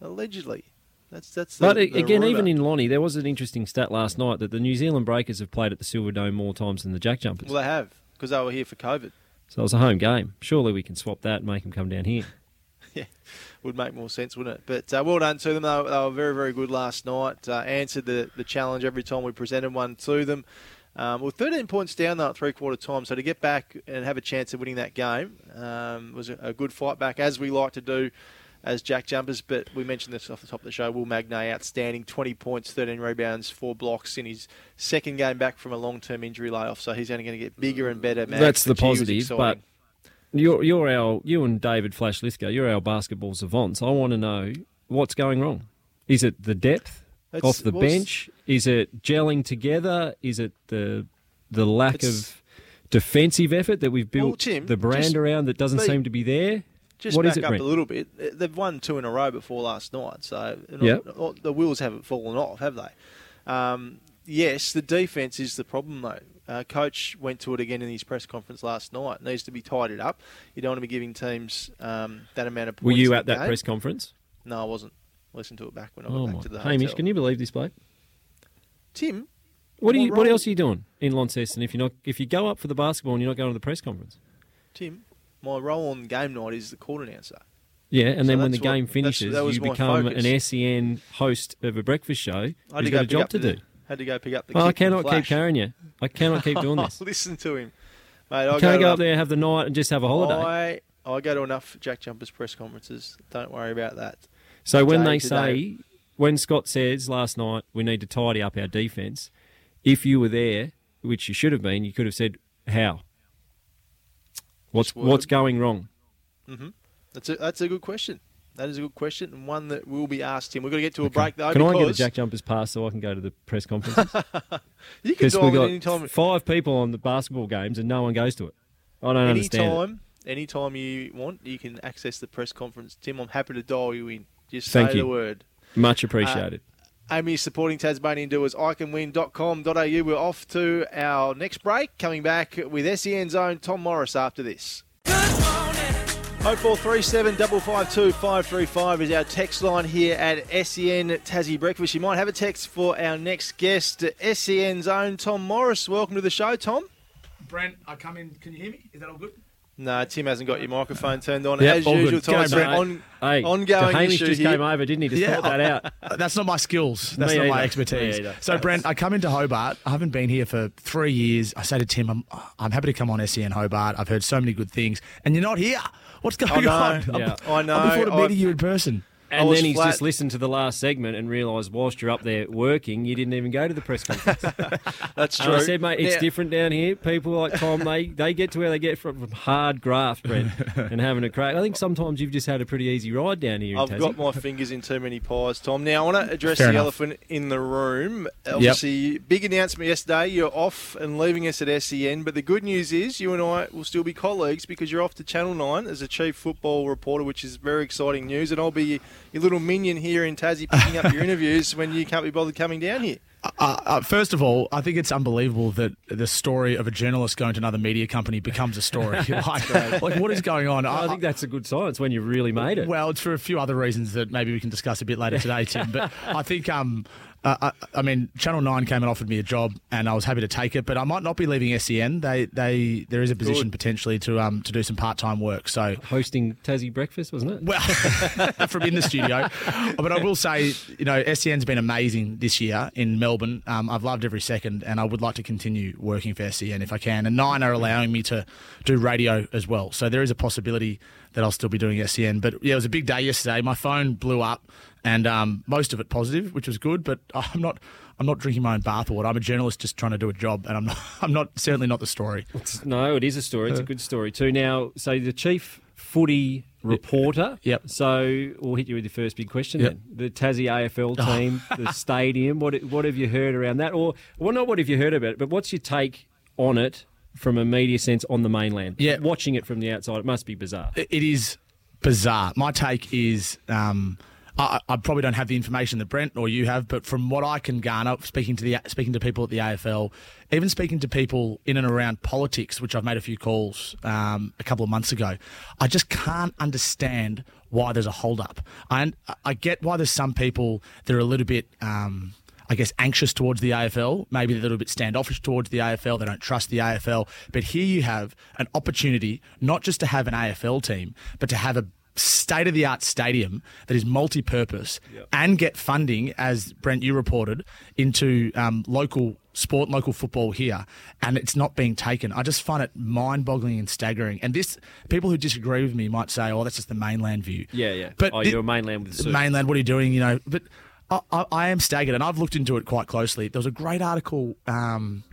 Allegedly. That's that's. The, But again, even in Lonnie, there was an interesting stat last night that the New Zealand Breakers have played at the Silver Dome more times than the Jack Jumpers. well, they have because they were here for COVID. So it was a home game. Surely we can swap that and make them come down here. [laughs] Yeah, would make more sense, wouldn't it? But uh, well done to them. They were, they were very, very good last night. Uh, answered the, the challenge every time we presented one to them. Um, well, 13 points down at three quarter time, so to get back and have a chance of winning that game um, was a, a good fight back, as we like to do as Jack Jumpers. But we mentioned this off the top of the show. Will Magnay, outstanding, 20 points, 13 rebounds, four blocks in his second game back from a long term injury layoff. So he's only going to get bigger and better. Max, That's the positive. But you're, you're our, you and David Flash Lithgow, you're our basketball savants. I want to know what's going wrong. Is it the depth It's- off the bench? Is it gelling together? Is it the the lack of defensive effort that we've built Well, Tim, the brand around that doesn't be- seem to be there? Just What back it, up Brent? a little bit. They've won two in a row before last night, so Yep. not- the wheels haven't fallen off, have they? Um, yes, the defense is the problem though. Uh, Coach went to it again in his press conference last night. It needs to be tidied up. You don't want to be giving teams um, that amount of points. Were you at that game. press conference? No, I wasn't. Listen to it back when I Oh got back to the Hamish, hotel. can you believe this bloke? Tim, What, do my you, what else are you doing in Launceston if you're not if you go up for the basketball and you're not going to the press conference? Tim, my role on game night is the court announcer. Yeah, and So then when the what- game finishes, that was you become focus. an SEN host of a breakfast show. I had to got go a job to the, do. Had to go pick up the. Oh, I cannot keep carrying you. I cannot keep doing [laughs] this. Listen to him, mate. I go can't go up there, have the night, and just have a holiday. I I go to enough Jack Jumpers press conferences. Don't worry about that. So when they say, when Scott says last night we need to tidy up our defence, if you were there, which you should have been, you could have said how. What's what's going wrong? hmm That's a that's a good question. That is a good question and one that will be asked him. We've got to get to a break though. Can I get a Jack Jumpers pass so I can go to the press conference? [laughs] You can dial in got anytime. five people on the basketball games and no one goes to it. I don't understand. it. Anytime, anytime you want, you can access the press conference. Tim, I'm happy to dial you in. Just Thank say you. the word. Much appreciated. Uh, Amy supporting Tasmanian doers. iCanWin.com.au. We're off to our next break. Coming back with SEN's own Tom Morris after this. 0437 552 535 is our text line here at SEN Tassie Breakfast. You might have a text for our next guest, SEN's own Tom Morris. Welcome to the show, Tom. Brent, I come in. Can you hear me? Is that all good? No, Tim hasn't got your microphone turned on. Yep, As usual, good. Tom, G'day, Brent. on, Hey, ongoing Hamish issue just here. came over, didn't he, to sort that out? [laughs] Uh, That's not my skills. That's Me not my expertise. Me either. So, Brent, I come into Hobart. I haven't been here for three years. I say to Tim, I'm, I'm happy to come on SEN Hobart. I've heard so many good things, and you're not here. What's going know. on? Yeah. I know. I'm looking forward to I- meeting you in person. I And then he's flat- just listened to the last segment and realised whilst you're up there working, you didn't even go to the press conference. [laughs] That's And true. I said, mate, it's Now- different down here. People like Tom, they, they get to where they get from, from hard graft, Brent, and having a crack. I think sometimes you've just had a pretty easy ride down here I've Tassie. got my fingers in too many pies, Tom. Now, I want to address Fair the enough. elephant in the room. Obviously, big announcement yesterday. You're off and leaving us at SEN, but the good news is you and I will still be colleagues because you're off to Channel 9 as a chief football reporter, which is very exciting news. And I'll be your little minion here in Tassie picking up your [laughs] interviews when you can't be bothered coming down here. Uh, uh, first of all, I think it's unbelievable that the story of a journalist going to another media company becomes a story. [laughs] like, like, what is going on? I think that's a good sign. It's when you've really made it. Well, it's for a few other reasons that maybe we can discuss a bit later today, Tim. But [laughs] I think, um, uh, I, I mean, Channel Nine came and offered me a job, and I was happy to take it. But I might not be leaving SEN. They, they, there is a position Good. potentially to um to do some part time work. So Hosting Tassie Breakfast, wasn't it? well, [laughs] from in the studio. But I will say, you know, SEN's been amazing this year in Melbourne. Um, I've loved every second, and I would like to continue working for SEN if I can. And Nine are allowing me to do radio as well, so there is a possibility that I'll still be doing SEN. But yeah, it was a big day yesterday. My phone blew up, and um, most of it positive, which was good. But I'm not. I'm not drinking my own bathwater. I'm a journalist just trying to do a job, and I'm not. [laughs] I'm not certainly not the story. No, it is a story. It's a good story too. Now, so the chief footy reporter. Yep. So we'll hit you with the first big question Yep. then. The Tassie AFL [laughs] team, the stadium. What what have you heard around that? Or well, not what have you heard about it, but what's your take on it from a media sense on the mainland? Yeah. Watching it from the outside, it must be bizarre. It is bizarre. My take is um, I, I probably don't have the information that Brent or you have, but from what I can garner, speaking to the speaking to people at the AFL, even speaking to people in and around politics, which I've made a few calls um, a couple of months ago, I just can't understand why there's a hold up. I I get why there's some people that are a little bit. Um, I guess, anxious towards the AFL, maybe a little bit standoffish towards the AFL. They don't trust the AFL. But here you have an opportunity not just to have an AFL team, but to have a state of the art stadium that is multi purpose yep. and get funding, as Brent, you reported, into um, local sport, local football here, and it's not being taken. I just find it mind boggling and staggering. And this, people who disagree with me might say, oh, that's just the mainland view. Yeah, yeah. But oh, you're a mainland with the Mainland, what are you doing? You know, but I, I, am staggered, and I've looked into it quite closely. There was a great article um,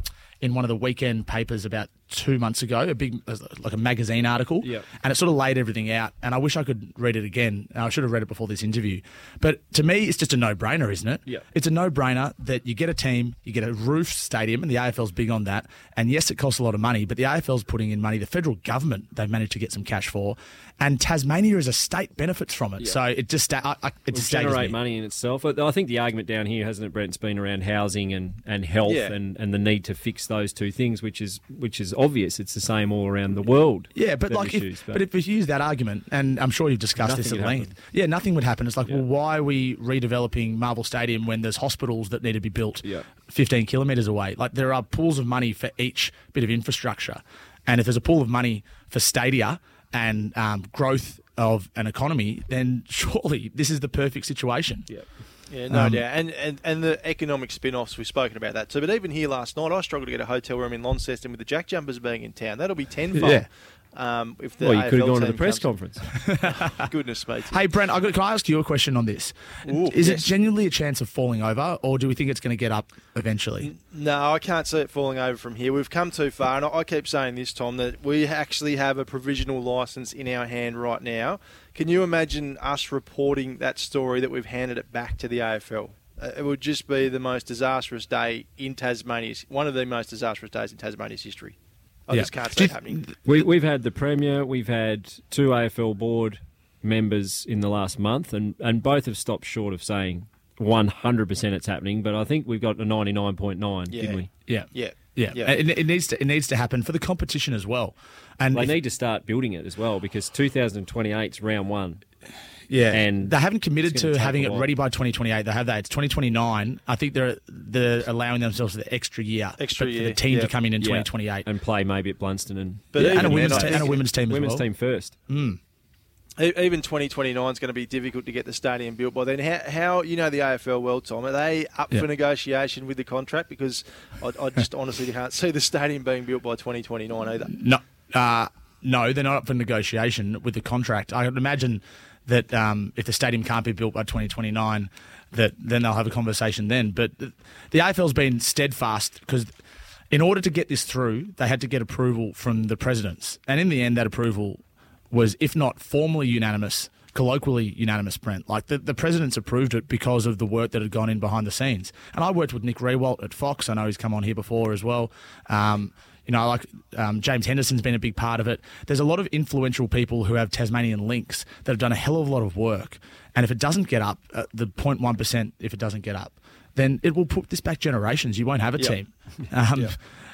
in one of the weekend papers about two months ago, a big like a magazine article, yep. and it sort of laid everything out. And I wish I could read it again. I should have read it before this interview. But to me, it's just a no-brainer, isn't it? Yeah. It's a no-brainer that you get a team, you get a roof stadium, and the AFL's big on that. And yes, it costs a lot of money, but the AFL's putting in money. The federal government they've managed to get some cash for, and Tasmania as a state benefits from it. So it just I, I, it just generate money in itself. I think the argument down here, hasn't it, Brent? It's been around housing and, and health Yeah. and, and the need to fix those two things, which is which is obvious. It's the same all around the world. Yeah, but like, issues, if, but if you use that argument, and I'm sure you've discussed this at length, yeah, nothing would happen. It's like, well, why are we redeveloping Marvel Stadium when there's hospitals that need to be built Yeah. 15 kilometres away? Like, there are pools of money for each bit of infrastructure, and if there's a pool of money for stadia and um, growth of an economy, then [laughs] surely this is the perfect situation. Yeah. Yeah, no Um, doubt. And, and and the economic spin offs, we've spoken about that too. But even here last night, I struggled to get a hotel room in Launceston with the Jack Jumpers being in town. That'll be tenfold. Yeah. Um, if the well, you could have gone to the press comes- conference. [laughs] Goodness me. Hey, Brent, I got, can I ask you a question on this? Ooh, is yes. it genuinely a chance of falling over, or do we think it's going to get up eventually? No, I can't see it falling over from here. We've come too far, and I I keep saying this, Tom, that we actually have a provisional license in our hand right now. Can you imagine us reporting that story that we've handed it back to the AFL? Uh, It would just be the most disastrous day in Tasmania's, one of the most disastrous days in Tasmania's history. I Yeah. just can't Do see it happening. We, we've had the Premier, we've had two AFL board members in the last month, and, and both have stopped short of saying 100% it's happening, but I think we've got a 99.9, didn't we? Yeah. Yeah. Yeah, Yeah. It, it needs to it needs to happen for the competition as well, and They if- need to start building it as well because 2028 is round one. Yeah, and they haven't committed gonna having it ready by 2028. They have that. It's 2029. I think they're they're allowing themselves the extra year, Extra but for year, the team yeah. to come in in Yeah. 2028. and play maybe at Blundstone and But Yeah, and a women's then, te- and a women's team as women's well. team first. Mm. Even 2029 is going to be difficult to get the stadium built by then. How, how you know the AFL well, Tom? Are they up Yeah. for negotiation with the contract? Because I, I just [laughs] honestly can't see the stadium being built by 2029 either. No, uh, no, they're not up for negotiation with the contract. I would imagine that um, if the stadium can't be built by 2029, that then they'll have a conversation then. But the, the AFL's been steadfast because in order to get this through, they had to get approval from the presidents, and in the end, that approval was, if not formally unanimous. Colloquially unanimous, Brent. Like the, the presidents approved it because of the work that had gone in behind the scenes. And I worked with Nick Riewoldt at Fox. I know he's come on here before as well. Um, you know, like um, James Henderson's been a big part of it. There's a lot of influential people who have Tasmanian links that have done a hell of a lot of work. And if it doesn't get up, uh, the 0.1%, if it doesn't get up, then it will put this back generations. You won't have a Yep. team. [laughs] Um,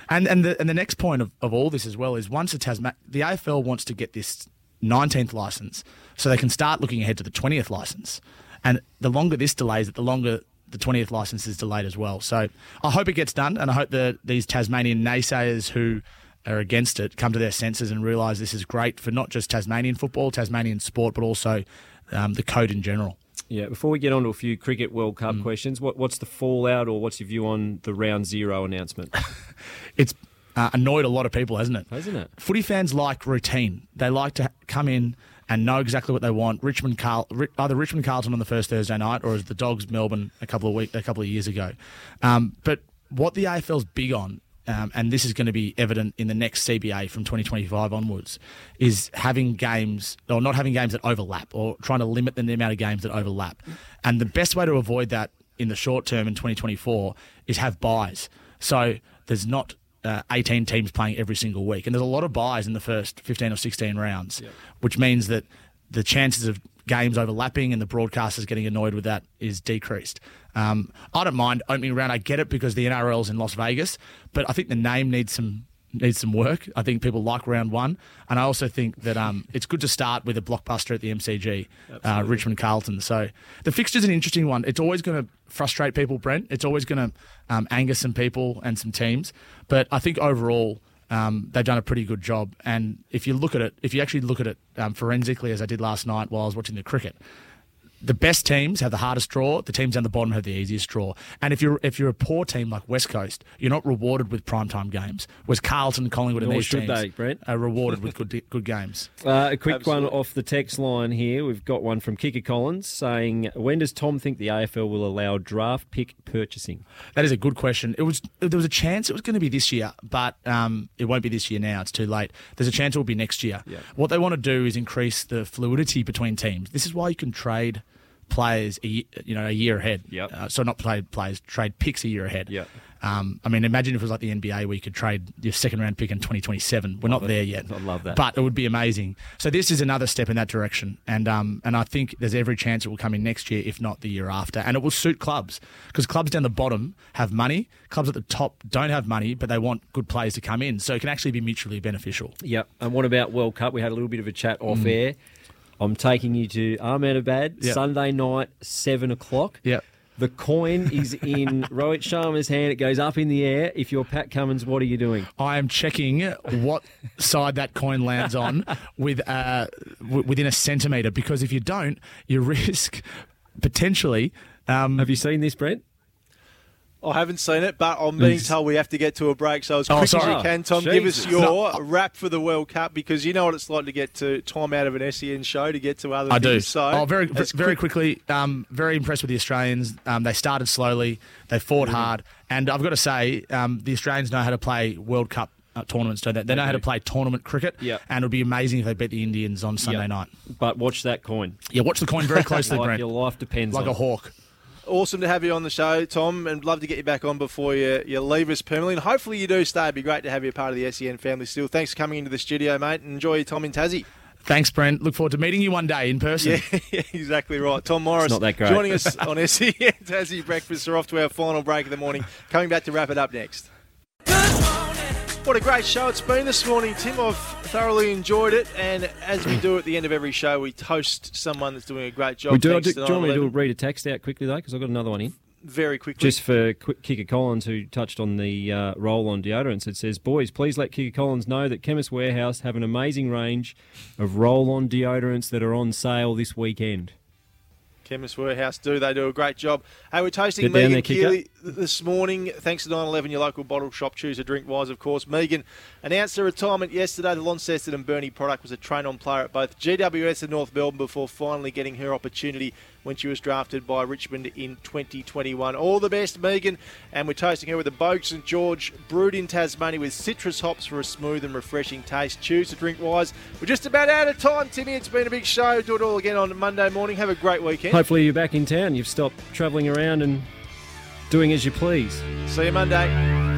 And and the and the next point of, of all this as well is once the Tasman the AFL wants to get this 19th license so they can start looking ahead to the 20th license. And the longer this delays it, the longer the 20th license is delayed as well. So I hope it gets done, and I hope that these Tasmanian naysayers who are against it come to their senses and realise this is great for not just Tasmanian football, Tasmanian sport, but also um, the code in general. Yeah, before we get on to a few Cricket World Mm. Cup questions, what, what's the fallout or what's your view on the round zero announcement? [laughs] It's uh, annoyed a lot of people, hasn't it? Hasn't it? Footy fans like routine. They like to come in and know exactly what they want. Richmond Carl, either Richmond Carlton on the first Thursday night, or as the Dogs Melbourne a couple of week, a couple of years ago. Um, but what the AFL's big on, um, and this is going to be evident in the next CBA from 2025 onwards, is having games or not having games that overlap, or trying to limit the amount of games that overlap. And the best way to avoid that in the short term in 2024 is have buys. So there's not uh, 18 teams playing every single week. And there's a lot of buys in the first 15 or 16 rounds, which means that the chances of games overlapping and the broadcasters getting annoyed with that is decreased. Um, I don't mind opening round. I get it because the NRL's in Las Vegas, but I think the name needs some needs some work. I think people like round one, and I also think that um, [laughs] it's good to start with a blockbuster at the MCG, uh, Richmond Carlton. So the fixture's an interesting one. It's always going to frustrate people, Brent. It's always going to um, anger some people and some teams, but I think overall. Um, they've done a pretty good job, and if you look at it, if you actually look at it um, forensically, as I did last night while I was watching the cricket, the best teams have the hardest draw. The teams down the bottom have the easiest draw. And if you're if you're a poor team like West Coast, you're not rewarded with primetime games. Was Carlton, Collingwood, and Nor these should teams they, Brent. are rewarded with good [laughs] good games. Uh, a quick Absolutely. one off the text line here. We've got one from Kicker Collins saying, "When does Tom think the AFL will allow draft pick purchasing?" That is a good question. It was there was a chance it was going to be this year, but um, it won't be this year now. It's too late. There's a chance it will be next year. Yeah. What they want to do is increase the fluidity between teams. This is why you can trade players, you know, a year ahead. Yep. Uh, so not play players, trade picks a year ahead. Yep. Um, I mean, imagine if it was like the NBA where you could trade your second round pick in 2027. We're not it. there yet. I love that. But it would be amazing. So this is another step in that direction, and um, and I think there's every chance it will come in next year, if not the year after, and it will suit clubs because clubs down the bottom have money, clubs at the top don't have money, but they want good players to come in, so it can actually be mutually beneficial. Yep. And what about World Cup? We had a little bit of a chat off Mm. air. I'm taking you to Ahmedabad Yep. Sunday night, seven o'clock. Yep. The coin is in [laughs] Rohit Sharma's hand. It goes up in the air. If you're Pat Cummins, what are you doing? I am checking what side that coin lands on with uh, w- within a centimetre because if you don't, you risk potentially. Um, have you seen this, Brent? I haven't seen it, but I'm being told we have to get to a break. So as Oh, quick sorry. as you can, Tom, give us your No. wrap for the World Cup because you know what it's like to get to time out of an SEN show to get to other I do. things. So oh, very, very quick- quickly. Um, very impressed with the Australians. Um, they started slowly. They fought Mm-hmm. hard, and I've got to say, um, the Australians know how to play World Cup uh, tournaments. Don't they? They know how to play tournament cricket. Yep. And it would be amazing if they beat the Indians on Sunday Yep. night. But watch that coin. Yeah, watch the coin very [laughs] closely, like Brent. Your life depends Like a hawk. Awesome to have you on the show, Tom, and love to get you back on before you, you leave us permanently. And hopefully you do stay. It'd be great to have you a part of the SEN family still. Thanks for coming into the studio, mate, and enjoy your time in Tassie. Thanks, Brent. Look forward to meeting you one day in person. [laughs] Yeah, yeah, exactly right. Tom Morris not that great. joining us on [laughs] SEN Tassie Breakfast. We're off to our final break of the morning. Coming back to wrap it up next. What a great show it's been this morning, Tim. I've thoroughly enjoyed it, and as we do at the end of every show, we toast someone that's doing a great job. We do, do, do you want me to 911. read a text out quickly, though? Because I've got another one in. Very quickly. Just for quick, Kicker Collins, who touched on the uh, roll on deodorants, it says, Boys, please let Kicker Collins know that Chemist Warehouse have an amazing range of roll on deodorants that are on sale this weekend. Chemist Warehouse do. They do a great job. Hey, we're toasting Get Megan. Keeley this morning. Thanks to 911, your local bottle shop. Choose a drink wise, of course. Megan announced her retirement yesterday. The Launceston and Burnie product was a train on player at both GWS and North Melbourne before finally getting her opportunity when she was drafted by Richmond in 2021. All the best, Megan. And we're toasting her with a Boag's St George brewed in Tasmania with citrus hops for a smooth and refreshing taste. Choose a drink wise. We're just about out of time, Timmy. It's been a big show. Do it all again on Monday morning. Have a great weekend. Hopefully, you're back in town. You've stopped travelling around and doing as you please. See you Monday.